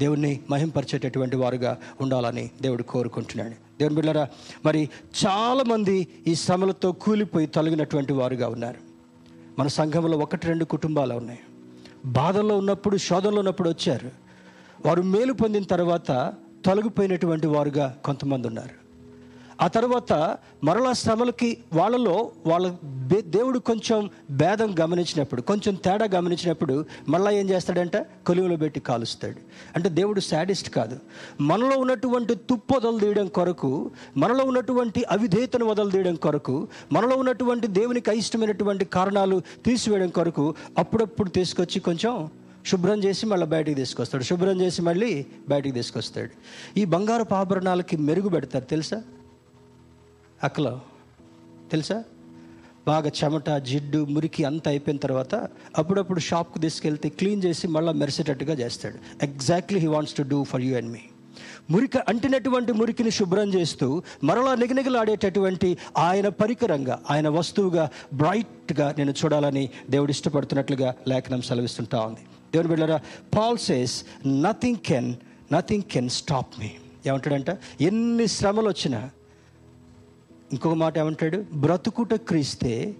దేవుణ్ణి మహింపరిచేటటువంటి వారుగా ఉండాలని దేవుడు కోరుకుంటున్నాడు. దేవుని బిళ్ళరా మరి చాలామంది ఈ శ్రమలతో కూలిపోయి తొలగినటువంటి వారుగా ఉన్నారు. మన సంఘంలో ఒకటి రెండు కుటుంబాలు ఉన్నాయి. బాధల్లో ఉన్నప్పుడు శోధనలో ఉన్నప్పుడు వచ్చారు. వారు మేలు పొందిన తర్వాత తొలగిపోయినటువంటి వారుగా కొంతమంది ఉన్నారు. ఆ తర్వాత మరలా శ్రమలకి వాళ్ళలో వాళ్ళ దేవుడు కొంచెం భేదం గమనించినప్పుడు కొంచెం తేడా గమనించినప్పుడు మళ్ళీ ఏం చేస్తాడంటే? కొలువులో పెట్టి కాలుస్తాడు. అంటే దేవుడు శాడిస్ట్ కాదు. మనలో ఉన్నటువంటి తుప్పు వదలు తీయడం కొరకు మనలో ఉన్నటువంటి అవిధేయతను వదలు తీయడం కొరకు మనలో ఉన్నటువంటి దేవునికి అయిష్టమైనటువంటి కారణాలు తీసివేయడం కొరకు అప్పుడప్పుడు తీసుకొచ్చి కొంచెం శుభ్రం చేసి మళ్ళీ బయటికి తీసుకొస్తాడు. శుభ్రం చేసి మళ్ళీ బయటికి తీసుకొస్తాడు. ఈ బంగారపు ఆభరణాలకి మెరుగు పెడతారు తెలుసా? అక్కలో. తెలుసా? బాగా చెమట జిడ్డు మురికి అంతా అయిపోయిన తర్వాత అప్పుడప్పుడు షాప్కి తీసుకెళ్తే క్లీన్ చేసి మళ్ళీ మెరిసేటట్టుగా చేస్తాడు. Exactly he wants to do for you and me మురికి అంటినటువంటి మురికిని శుభ్రం చేస్తూ మరలా నిగనిగలాడేటటువంటి ఆయన పరికరంగా ఆయన వస్తువుగా బ్రైట్గా నేను చూడాలని దేవుడు ఇష్టపడుతున్నట్లుగా లేఖనం సెలవిస్తుంటా ఉంది. దేవుని బిడ్డారా Paul says nothing can nothing can stop me ఏమంటాడంట? ఎన్ని శ్రమలు వచ్చినా ఇంకొక మాట ఏమంటాడు? బ్రతుకుట క్రీస్తే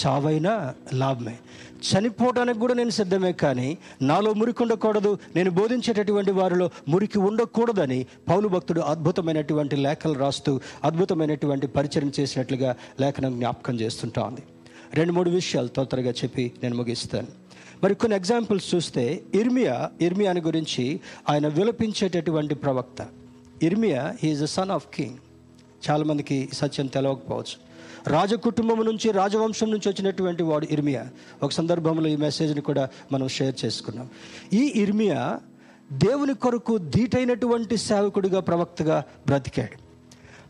చావైనా లాభమే. చనిపోవడానికి కూడా నేను సిద్ధమే కానీ నాలో మురికి ఉండకూడదు. నేను బోధించేటటువంటి వారిలో మురికి ఉండకూడదని పౌలు భక్తుడు అద్భుతమైనటువంటి లేఖలు రాస్తూ అద్భుతమైనటువంటి పరిచయం చేసినట్లుగా లేఖనం జ్ఞాపకం చేస్తుంటా ఉంది రెండు మూడు విషయాలు తొందరగా చెప్పి నేను ముగిస్తాను. మరి కొన్ని ఎగ్జాంపుల్స్ చూస్తే ఇర్మియా ఇర్మియాని గురించి ఆయన విలపించేటటువంటి ప్రవక్త. ఇర్మియా he is a son of king చాలామందికి సత్యం తెలవకపోవచ్చు. రాజకుటుంబం నుంచి రాజవంశం నుంచి వచ్చినటువంటి వాడు ఇర్మియా. ఒక సందర్భంలో ఈ మెసేజ్ని కూడా మనం షేర్ చేసుకున్నాం. ఈ ఇర్మియా దేవుని కొరకు ధీటైనటువంటి సేవకుడిగా ప్రవక్తగా బ్రతికాడు.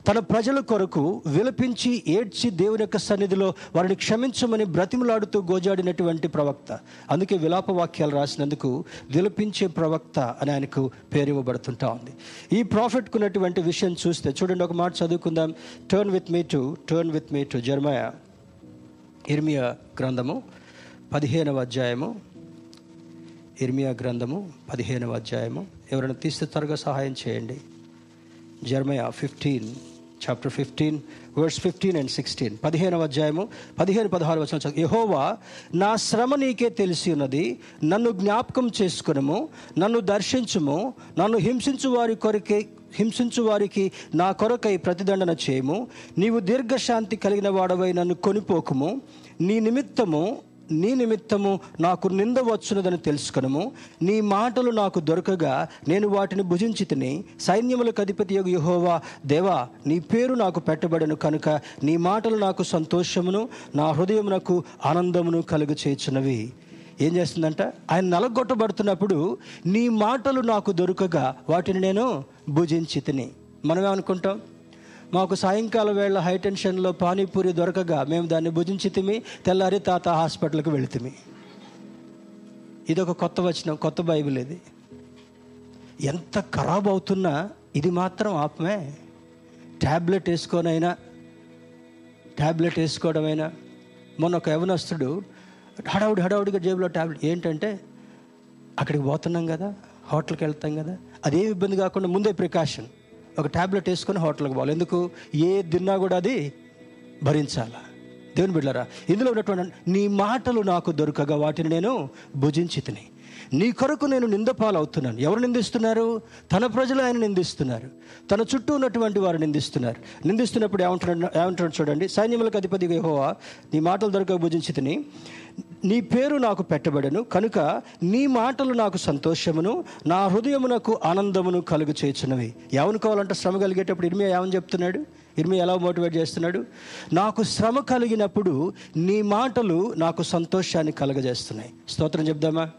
తన ప్రజల కొరకు విలపించి ఏడ్చి దేవుని యొక్క సన్నిధిలో వారిని క్షమించమని బ్రతిమలాడుతూ గోజాడినటువంటి ప్రవక్త. అందుకే విలాప వాక్యాలు రాసినందుకు విలపించే ప్రవక్త అని ఆయనకు పేరు ఇవ్వబడుతుంటా ఉంది. ఈ ప్రాఫిట్కున్నటువంటి విషయం చూస్తే చూడండి ఒక మాట చదువుకుందాం. Turn with me to turn with me to Jeremiah ఇర్మియా గ్రంథము పదిహేనవ అధ్యాయము. ఇర్మియా గ్రంథము పదిహేనవ అధ్యాయము. ఎవరైనా తీస్తే త్వరగా సహాయం చేయండి. Jeremiah fifteen chapter fifteen verse fifteen and sixteen పదిహేనవ అధ్యాయము పదిహేను పదహారు వచ్చిన యహోవా నా శ్రమ నీకే తెలిసి ఉన్నది. నన్ను జ్ఞాపకం చేసుకునము నన్ను దర్శించుము నన్ను హింసించు వారి కొరకే హింసించు వారికి నా కొరకై ప్రతిదండన చేయము. నీవు దీర్ఘశాంతి కలిగిన వాడవై నన్ను కొనిపోకుము. నీ నిమిత్తము నీ నిమిత్తము నాకు నింద వచ్చున్నదని తెలుసుకునము. నీ మాటలు నాకు దొరకగా నేను వాటిని భుజించి తిని సైన్యములకు అధిపతి యొక్క యహోవా దేవా నీ పేరు నాకు పెట్టబడను కనుక నీ మాటలు నాకు సంతోషమును నా హృదయమునకు ఆనందమును కలుగు చేయుచున్నవి. ఏం చేస్తుందంట? ఆయన నలగొట్టబడుతున్నప్పుడు నీ మాటలు నాకు దొరకగా వాటిని నేను భుజించి తిని. మనం ఏమనుకుంటాం మాకు సాయంకాలం వేళ హై టెన్షన్లో పానీపూరి దొరకగా మేము దాన్ని భుజించి తిమి తెల్లారి తాత హాస్పిటల్కి వెళితిమి ఇది ఒక కొత్త వచనం కొత్త బైబిల్ ఇది. ఎంత ఖరాబ్ అవుతున్నా ఇది మాత్రం ఆపమే ట్యాబ్లెట్ వేసుకోనైనా ట్యాబ్లెట్ వేసుకోవడమైనా. మొన్న ఒక యవనస్తుడు హడావుడి హడావుడిగా జేబులో ట్యాబ్లెట్ ఏంటంటే అక్కడికి పోతున్నాం కదా హోటల్కి వెళ్తాం కదా అదేం ఇబ్బంది కాకుండా ముందే ప్రికాషన్. ఒక ట్యాబ్లెట్ వేసుకొని హోటల్కి పోవాలి. ఎందుకు? ఏ తిన్నా కూడా అది భరించాలా? దేవుని బిడ్డారా ఇందులో ఉన్నటువంటి నీ మాటలు నాకు దొరకగా వాటిని నేను భుజించి తిని. నీ కొరకు నేను నిందపాలవుతున్నాను. ఎవరు నిందిస్తున్నారు? తన ప్రజలు ఆయన నిందిస్తున్నారు. తన చుట్టూ ఉన్నటువంటి వారు నిందిస్తున్నారు. నిందిస్తున్నప్పుడు ఏమంటున్నాడు? ఏమంటున్నాడు చూడండి. సైన్యములకు అధిపతి యెహోవా నీ మాటలు దొరక భుజించి తిని. నీ పేరు నాకు పెట్టబడను కనుక నీ మాటలు నాకు సంతోషమును నా హృదయమునకు ఆనందమును కలుగు చేయుచున్నవి. ఏమనుకోవాలంటే శ్రమ కలిగేటప్పుడు ఇర్మియా ఏమని చెప్తున్నాడు? ఇర్మియా ఎలా మోటివేట్ చేస్తున్నాడు? నాకు శ్రమ కలిగినప్పుడు నీ మాటలు నాకు సంతోషాన్ని కలుగజేస్తున్నాయి. స్తోత్రం చెప్దామా?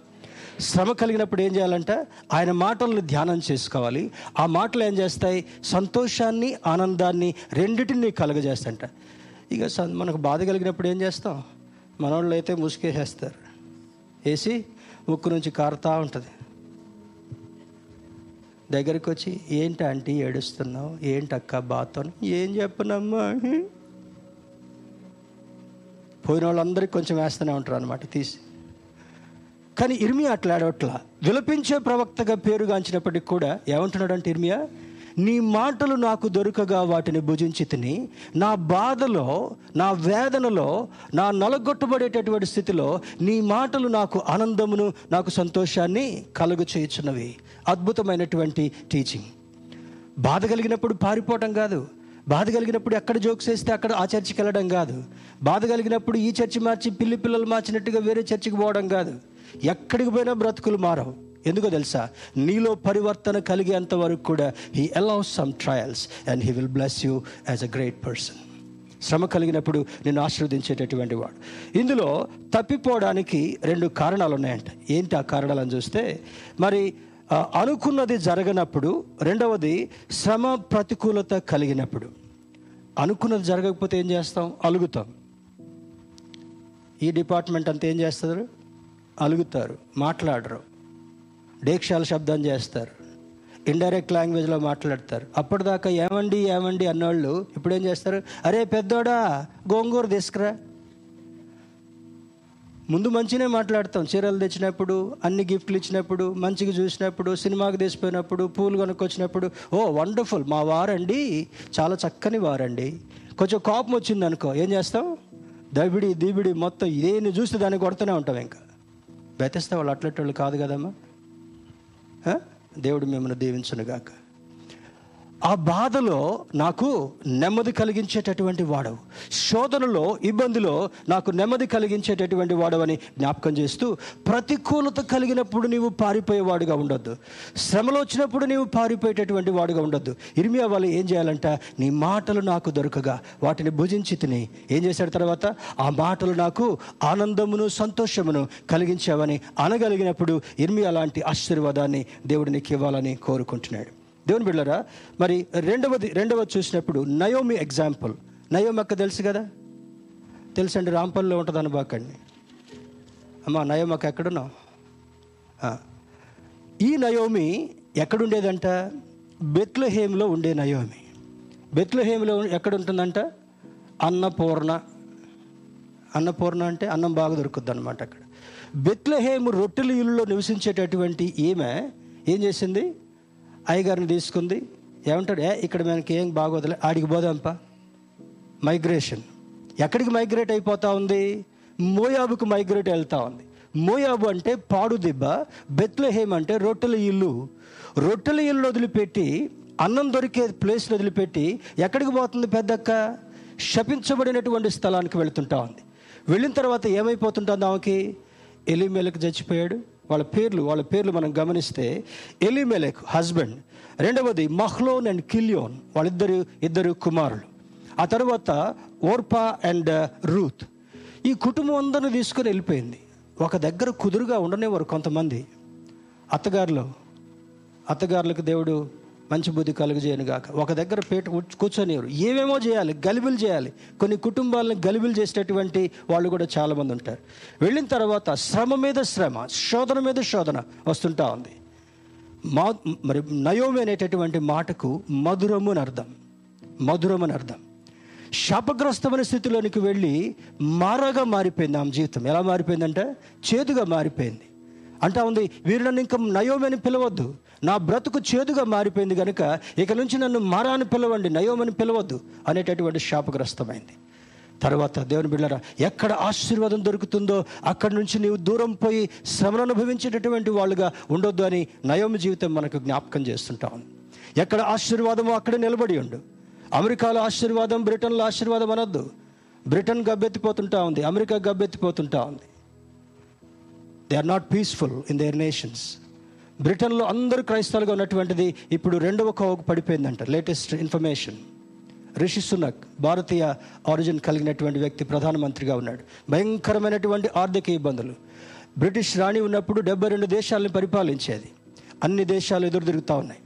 శ్రమ కలిగినప్పుడు ఏం చేయాలంట? ఆయన మాటలను ధ్యానం చేసుకోవాలి. ఆ మాటలు ఏం చేస్తాయి? సంతోషాన్ని ఆనందాన్ని రెండిటిని కలుగజేస్తంట ఇక మనకు బాధ కలిగినప్పుడు ఏం చేస్తాం? మనోళ్ళు అయితే ముసుకేసేస్తారు వేసి ముక్కు నుంచి కారుతా ఉంటుంది. దగ్గరికి వచ్చి ఏంటి ఆంటీ ఏడుస్తున్నావు? ఏంటి అక్క బాతో ఏం చెప్పనమ్మా. పోయిన వాళ్ళందరికీ కొంచెం వేస్తూనే ఉంటారు అనమాట తీసి. కానీ ఇర్మియా అట్లా ఆడవట్లా విలపించే ప్రవక్తగా పేరుగాంచినప్పటికి కూడా ఏమంటున్నాడు అంటే ఇర్మియా? నీ మాటలు నాకు దొరకగా వాటిని భుజించి తిని నా బాధలో నా వేదనలో నా నలగొట్టబడేటటువంటి స్థితిలో నీ మాటలు నాకు ఆనందమును నాకు సంతోషాన్ని కలుగు చేయుచున్నవి అద్భుతమైనటువంటి టీచింగ్ బాధ కలిగినప్పుడు పారిపోవటం కాదు. బాధ కలిగినప్పుడు ఎక్కడ జోక్స్ వేస్తే అక్కడ ఆ చర్చికి వెళ్ళడం కాదు. బాధ కలిగినప్పుడు ఈ చర్చి మార్చి పిల్లి పిల్లలు మార్చినట్టుగా వేరే చర్చికి పోవడం కాదు. ఎక్కడికి పోయినా బ్రతుకులు మారవు. ఎందుకో తెలుసా? నీలో పరివర్తన కలిగేంత వరకు కూడా he allows some trials and he will bless you as a great person శ్రమ కలిగినప్పుడు నేను ఆశీర్వదించేటటువంటి వాడు. ఇందులో తప్పిపోవడానికి రెండు కారణాలు ఉన్నాయంట ఏంటి ఆ కారణాలను చూస్తే మరి అనుకున్నది జరగనప్పుడు రెండవది శ్రమ ప్రతికూలత కలిగినప్పుడు. అనుకున్నది జరగకపోతే ఏం చేస్తాం? అలుగుతాం. ఈ డిపార్ట్మెంట్ అంతా ఏం చేస్తారు? అలుగుతారు మాట్లాడరు. డేక్షాల శబ్దం చేస్తారు. ఇండైరెక్ట్ లాంగ్వేజ్లో మాట్లాడతారు. అప్పటిదాకా ఏమండి ఏమండి అన్నోళ్ళు ఇప్పుడు ఏం చేస్తారు? అరే పెద్దోడా గోంగూర తీసుకురా. ముందు మంచినే మాట్లాడతాం. చీరలు తెచ్చినప్పుడు అన్ని గిఫ్ట్లు ఇచ్చినప్పుడు మంచిగా చూసినప్పుడు సినిమాకి తీసిపోయినప్పుడు పూలు కొనుక్కొచ్చినప్పుడు ఓ వండర్ఫుల్ మా వారండి చాలా చక్కని వారండి. కొంచెం కోపం వచ్చింది అనుకో ఏం చేస్తాం దబిడి దిబిడి మొత్తం ఇదేని చూస్తే దాన్ని కొడుతూనే ఉంటాం ఇంకా. బెతేస్తే వాళ్ళు అట్లటోళ్ళు కాదు కదమ్మా. దేవుడు మిమ్మల్ని దీవించునుగాక. ఆ బాధలో నాకు నెమ్మది కలిగించేటటువంటి వాడవు. శోధనలో ఇబ్బందిలో నాకు నెమ్మది కలిగించేటటువంటి వాడవని జ్ఞాపకం చేస్తూ ప్రతికూలత కలిగినప్పుడు నీవు పారిపోయేవాడుగా ఉండొద్దు. శ్రమలో వచ్చినప్పుడు నీవు పారిపోయేటటువంటి వాడుగా ఉండొద్దు. ఇర్మియా వాళ్ళు ఏం చేయాలంట? నీ మాటలు నాకు దొరకగా వాటిని భుజించి తిని. ఏం చేశాడు తర్వాత? ఆ మాటలు నాకు ఆనందమును సంతోషమును కలిగించావని అనగలిగినప్పుడు ఇర్మియా లాంటి ఆశీర్వాదాన్ని దేవుడికి నీకు ఇవ్వాలని కోరుకుంటున్నాడు. దేవుని బిడ్డరా మరి రెండవది రెండవది చూసినప్పుడు నయోమి ఎగ్జాంపుల్ నయోమి అక్క తెలుసు కదా? తెలుసండి రాంపల్లిలో ఉంటుంది అనుబాకండి అమ్మా నయోమి అక్క ఎక్కడున్నావు? ఈ నయోమి ఎక్కడుండేదంట? బెత్లహేమ్లో ఉండే నయోమి. బెత్లహేమ్లో ఎక్కడ ఉంటుందంట అన్నపూర్ణ. అన్నపూర్ణ అంటే అన్నం బాగా దొరుకుద్ది అనమాట అక్కడ. బెత్లహేము రొట్టెల ఇల్లులో నివసించేటటువంటి ఈమె ఏం చేసింది? అయ్యగారిని తీసుకుంది. ఏమంటాడు ఏ ఇక్కడ మనకి ఏం బాగోదులే ఆడికి పోదాంపా. మైగ్రేషన్ ఎక్కడికి మైగ్రేట్ అయిపోతా ఉంది? మోయాబుకు మైగ్రేట్ వెళ్తా ఉంది. మోయాబు అంటే పాడు దిబ్బ బెత్లహేమ్ అంటే రొట్టెల ఇల్లు. రొట్టెల ఇల్లు వదిలిపెట్టి అన్నం దొరికే ప్లేస్ని వదిలిపెట్టి ఎక్కడికి పోతుంది పెద్దక్క? శపించబడినటువంటి స్థలానికి వెళుతుంటా ఉంది. వెళ్ళిన తర్వాత ఏమైపోతుంటుంది ఆమెకి? ఎలిమెలకు చచ్చిపోయాడు. వాళ్ళ పేర్లు వాళ్ళ పేర్లు మనం గమనిస్తే ఎలిమెలెక్ హస్బెండ్ రెండవది మహ్లోన్ అండ్ కిలియోన్ వాళ్ళిద్దరు ఇద్దరు కుమారులు. ఆ తర్వాత ఓర్పా అండ్ రూత్. ఈ కుటుంబం అందరిని తీసుకొని వెళ్ళిపోయింది. ఒక దగ్గర కుదురుగా ఉండనేవారు కొంతమంది. అత్తగారులు అత్తగారులకు దేవుడు మంచి బుద్ధి కలుగజేయను గాక. ఒక దగ్గర పేట కూర్చొనివారు ఏమేమో చేయాలి? గలిబిలు చేయాలి. కొన్ని కుటుంబాలను గలిబిలు చేసేటటువంటి వాళ్ళు కూడా చాలామంది ఉంటారు. వెళ్ళిన తర్వాత శ్రమ మీద శ్రమ శోధన మీద శోధన వస్తుంటా ఉంది. మా మరి నయోమి అనేటటువంటి మాటకు మధురము అని అర్థం. మధురం అని అర్థం. శాపగ్రస్తమైన స్థితిలోనికి వెళ్ళి మారగా మారిపోయింది ఆమె జీవితం. ఎలా మారిపోయిందంటే? చేదుగా మారిపోయింది. అంటా ఉంది వీరు నన్ను ఇంకా నయోమని పిలవద్దు. నా బ్రతుకు చేదుగా మారిపోయింది కనుక ఇక నుంచి నన్ను మారా అని పిలవండి నయోమని పిలవద్దు అనేటటువంటి శాపగ్రస్తమైంది. తర్వాత దేవుని బిళ్ళరా ఎక్కడ ఆశీర్వాదం దొరుకుతుందో అక్కడి నుంచి నీవు దూరం పోయి శ్రమను అనుభవించేటటువంటి వాళ్ళుగా ఉండొద్దు అని నయోమి జీవితం మనకు జ్ఞాపకం చేస్తుంటా ఉంది. ఎక్కడ ఆశీర్వాదమో అక్కడే నిలబడి ఉండు. అమెరికాలో ఆశీర్వాదం బ్రిటన్లో ఆశీర్వాదం అనొద్దు. బ్రిటన్ గబ్బెత్తిపోతుంటా ఉంది అమెరికా గబ్బెత్తిపోతుంటా ఉంది. They are not peaceful in their nations బ్రిటన్లో అందరూ క్రైస్తవులుగా ఉన్నటువంటిది ఇప్పుడు రెండవ కోవకు పడిపోయిందంట లేటెస్ట్ ఇన్ఫర్మేషన్ రిషి సునక్ భారతీయ ఆరిజిన్ కలిగినటువంటి వ్యక్తి ప్రధానమంత్రిగా ఉన్నాడు. భయంకరమైనటువంటి ఆర్థిక ఇబ్బందులు. బ్రిటిష్ రాణి ఉన్నప్పుడు డెబ్బై రెండు దేశాలను పరిపాలించేది. అన్ని దేశాలు ఎదురు తిరుగుతూ ఉన్నాయి.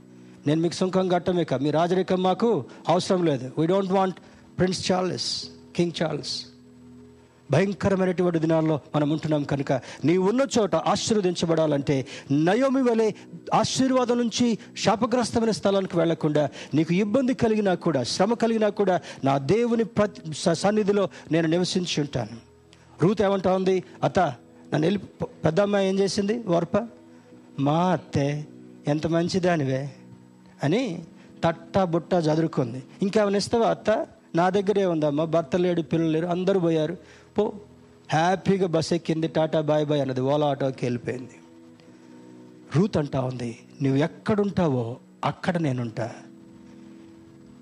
నేను మీకు సుంకం కట్టమే కా మీ రాజరికం మాకు అవసరం లేదు. We don't want Prince Charles King Charles భయంకరమైనటువంటి దినాల్లో మనం ఉంటున్నాం కనుక నీ ఉన్న చోట ఆశీర్వదించబడాలంటే నయోమి వలె ఆశీర్వాదం నుంచి శాపగ్రస్తమైన స్థలానికి వెళ్ళకుండా నీకు ఇబ్బంది కలిగినా కూడా శ్రమ కలిగినా కూడా నా దేవుని ప్రతి సన్నిధిలో నేను నివసించి ఉంటాను. రూత్ ఏమంటా ఉంది? అత్త నన్ను వెళ్ళి పెద్ద అమ్మాయి ఏం చేసింది? ఓర్ప మా అత్తే ఎంత మంచిదానివే అని తట్ట బుట్ట చదురుకుంది. ఇంకేమైనా ఇస్తావా అత్త? నా దగ్గరే ఉందమ్మా భర్త లేడు పిల్లలు లేరు అందరూ పోయారు. పో హ్యాపీగా బస్ ఎక్కింది టాటా బాయ్ బాయ్ అన్నది ఓలా ఆటోకి వెళ్ళిపోయింది. రూత్ అంటా ఉంది నువ్వు ఎక్కడుంటావో అక్కడ నేనుంటా.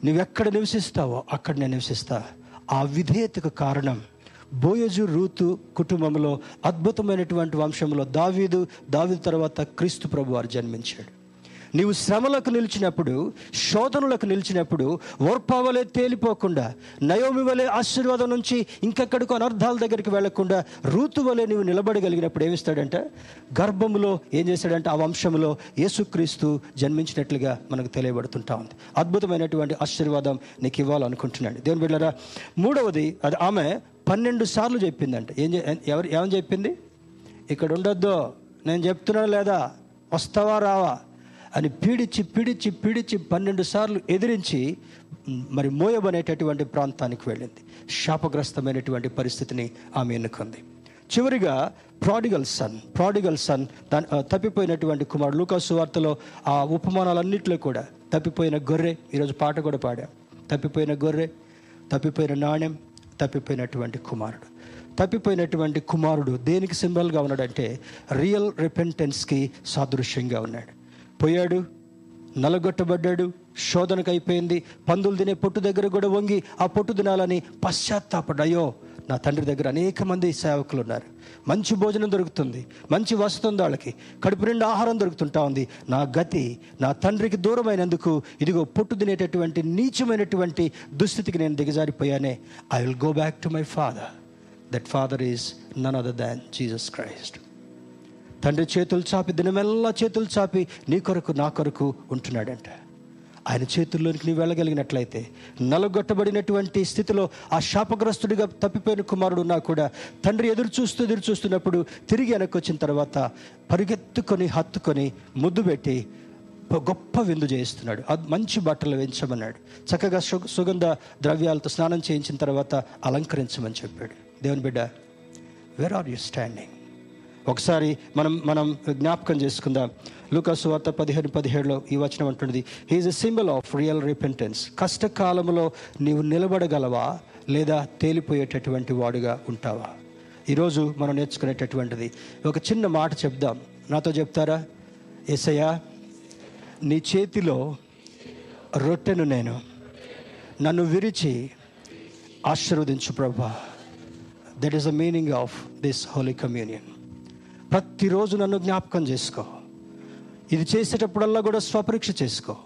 నువ్వెక్కడ నివసిస్తావో అక్కడ నేను నివసిస్తా. ఆ విధేయతకు కారణం బోయజు రూతు కుటుంబంలో అద్భుతమైనటువంటి వంశంలో దావీదు దావీదు తర్వాత క్రీస్తు ప్రభు వారు జన్మించాడు. నీవు శ్రమలకు నిలిచినప్పుడు శోధనలకు నిలిచినప్పుడు ఓర్పావలే తేలిపోకుండా నయోమి వలె ఆశీర్వాదం నుంచి ఇంకెక్కడికో అనర్థాల దగ్గరికి వెళ్ళకుండా రూతు వలె నీవు నిలబడగలిగినప్పుడు ఏమిస్తాడంట గర్భములో ఏం చేశాడంటే? ఆ వంశంలో యేసుక్రీస్తు జన్మించినట్లుగా మనకు తెలియబడుతుంటా ఉంది. అద్భుతమైనటువంటి ఆశీర్వాదం నీకు ఇవ్వాలనుకుంటున్నాడు దేవుని బిడ్డరా మూడవది అది ఆమె పన్నెండు సార్లు చెప్పిందంట. ఏం ఎవరు ఏమని చెప్పింది? ఇక్కడ ఉండొద్దు. నేను చెప్తున్నాను లేదా? వస్తావా రావా? అని పీడిచి పీడిచి పీడిచి పన్నెండు సార్లు ఎదిరించి మరి మోయబ్ అనేటటువంటి ప్రాంతానికి వెళ్ళింది. శాపగ్రస్తమైనటువంటి పరిస్థితిని ఆమె ఎన్నుకుంది. చివరిగా ప్రాడిగల్ సన్ ప్రాడిగల్ సన్ దాని తప్పిపోయినటువంటి కుమారుడు లూకాసు వార్తలో ఆ ఉపమానాలన్నింటిలో కూడా తప్పిపోయిన గొర్రె ఈరోజు పాట కూడా పాడాం. తప్పిపోయిన గొర్రె తప్పిపోయిన నాణ్యం తప్పిపోయినటువంటి కుమారుడు. తప్పిపోయినటువంటి కుమారుడు దేనికి సింబల్గా ఉన్నాడంటే రియల్ రిపెంటెన్స్కి సాదృశ్యంగా ఉన్నాడు. పోయాడు నలగొట్టబడ్డాడు శోధనకు అయిపోయింది పందులు తినే పొట్టు దగ్గర కూడా వంగి ఆ పొట్టు తినాలని పశ్చాత్తాపడ్డాయో నా తండ్రి దగ్గర అనేక మంది సేవకులు ఉన్నారు మంచి భోజనం దొరుకుతుంది మంచి వసతి ఉంది వాళ్ళకి. కడుపు నిండా ఆహారం దొరుకుతుంటా ఉంది. నా గతి నా తండ్రికి దూరమైనందుకు ఇదిగో పొట్టు తినేటటువంటి నీచమైనటువంటి దుస్థితికి నేను దిగజారిపోయానే. I will go back to my father that father is none other than Jesus Christ తండ్రి చేతులు చాపి దినమెల్లా చేతులు చాపి నీ కొరకు నా కొరకు ఉంటున్నాడంట. ఆయన చేతుల్లోనికి నీవు వెళ్ళగలిగినట్లయితే నలగొట్టబడినటువంటి స్థితిలో ఆ శాపగ్రస్తుడిగా తప్పిపోయిన కుమారుడు ఉన్నా కూడా తండ్రి ఎదురు చూస్తూ ఎదురు చూస్తున్నప్పుడు తిరిగి వెనక్కి వచ్చిన తర్వాత పరిగెత్తుకొని హత్తుకొని ముద్దు పెట్టి గొప్ప- విందు చేయిస్తున్నాడు. అది మంచి బట్టలు వేయించమన్నాడు. చక్కగా సుగంధ ద్రవ్యాలతో స్నానం చేయించిన తర్వాత అలంకరించమని చెప్పాడు. దేవుని బిడ్డ వేర్ ఆర్ యూ స్టాండింగ్ ఒకసారి మనం మనం జ్ఞాపకం చేసుకుందాం. లూకాసు వార్త పదిహేను పదిహేడులో ఈ వచనం అంటున్నది he is a symbol of real repentance కష్టకాలంలో నీవు నిలబడగలవా? లేదా తేలిపోయేటటువంటి వాడుగా ఉంటావా? ఈరోజు మనం నేర్చుకునేటటువంటిది. ఒక చిన్న మాట చెప్దాం. నాతో చెప్తారా? ఎసయ్యా నీ చేతిలో రొట్టెను నేను. నన్ను విరిచి ఆశీర్వదించు ప్రభా. That is the meaning of this holy communion ప్రతిరోజు నన్ను జ్ఞాపకం చేసుకో. ఇది చేసేటప్పుడల్లా కూడా స్వపరీక్ష చేసుకో.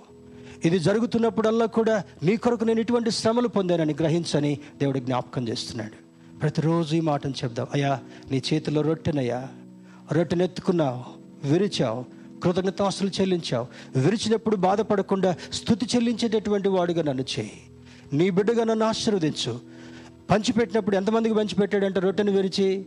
ఇది జరుగుతున్నప్పుడల్లా కూడా నీ కొరకు నేను ఇటువంటి శ్రమలు పొందానని గ్రహించని దేవుడు జ్ఞాపకం చేస్తున్నాడు. ప్రతిరోజు ఈ మాటను చెప్దాం. అయ్యా నీ చేతిలో రొట్టెనయ్యా. రొట్టెనెత్తుకున్నావు విరిచావు కృతజ్ఞతాస్తులు చెల్లించావు. విరిచినప్పుడు బాధపడకుండా స్థుతి చెల్లించేటటువంటి వాడుగా నన్ను చేయి. నీ బిడ్డగా నన్ను ఆశీర్వదించు. పంచిపెట్టినప్పుడు ఎంతమందికి పంచిపెట్టాడంటే రొట్టెను విరిచి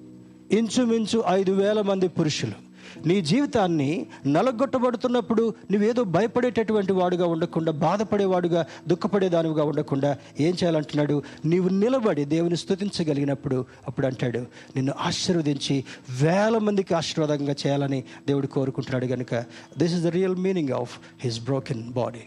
ఇంచుమించు ఐదు వేల మంది పురుషులు. నీ జీవితాన్ని నలగొట్టబడుతున్నప్పుడు నువ్వేదో భయపడేటటువంటి వాడుగా ఉండకుండా బాధపడేవాడుగా దుఃఖపడేదానివిగా ఉండకుండా ఏం చేయాలంటున్నాడు? నీవు నిలబడి దేవుని స్థుతించగలిగినప్పుడు అప్పుడు అంటాడు. నిన్ను ఆశీర్వదించి వేల మందికి ఆశీర్వాదంగా చేయాలని దేవుడు కోరుకుంటున్నాడు కనుక this is the real meaning of his broken body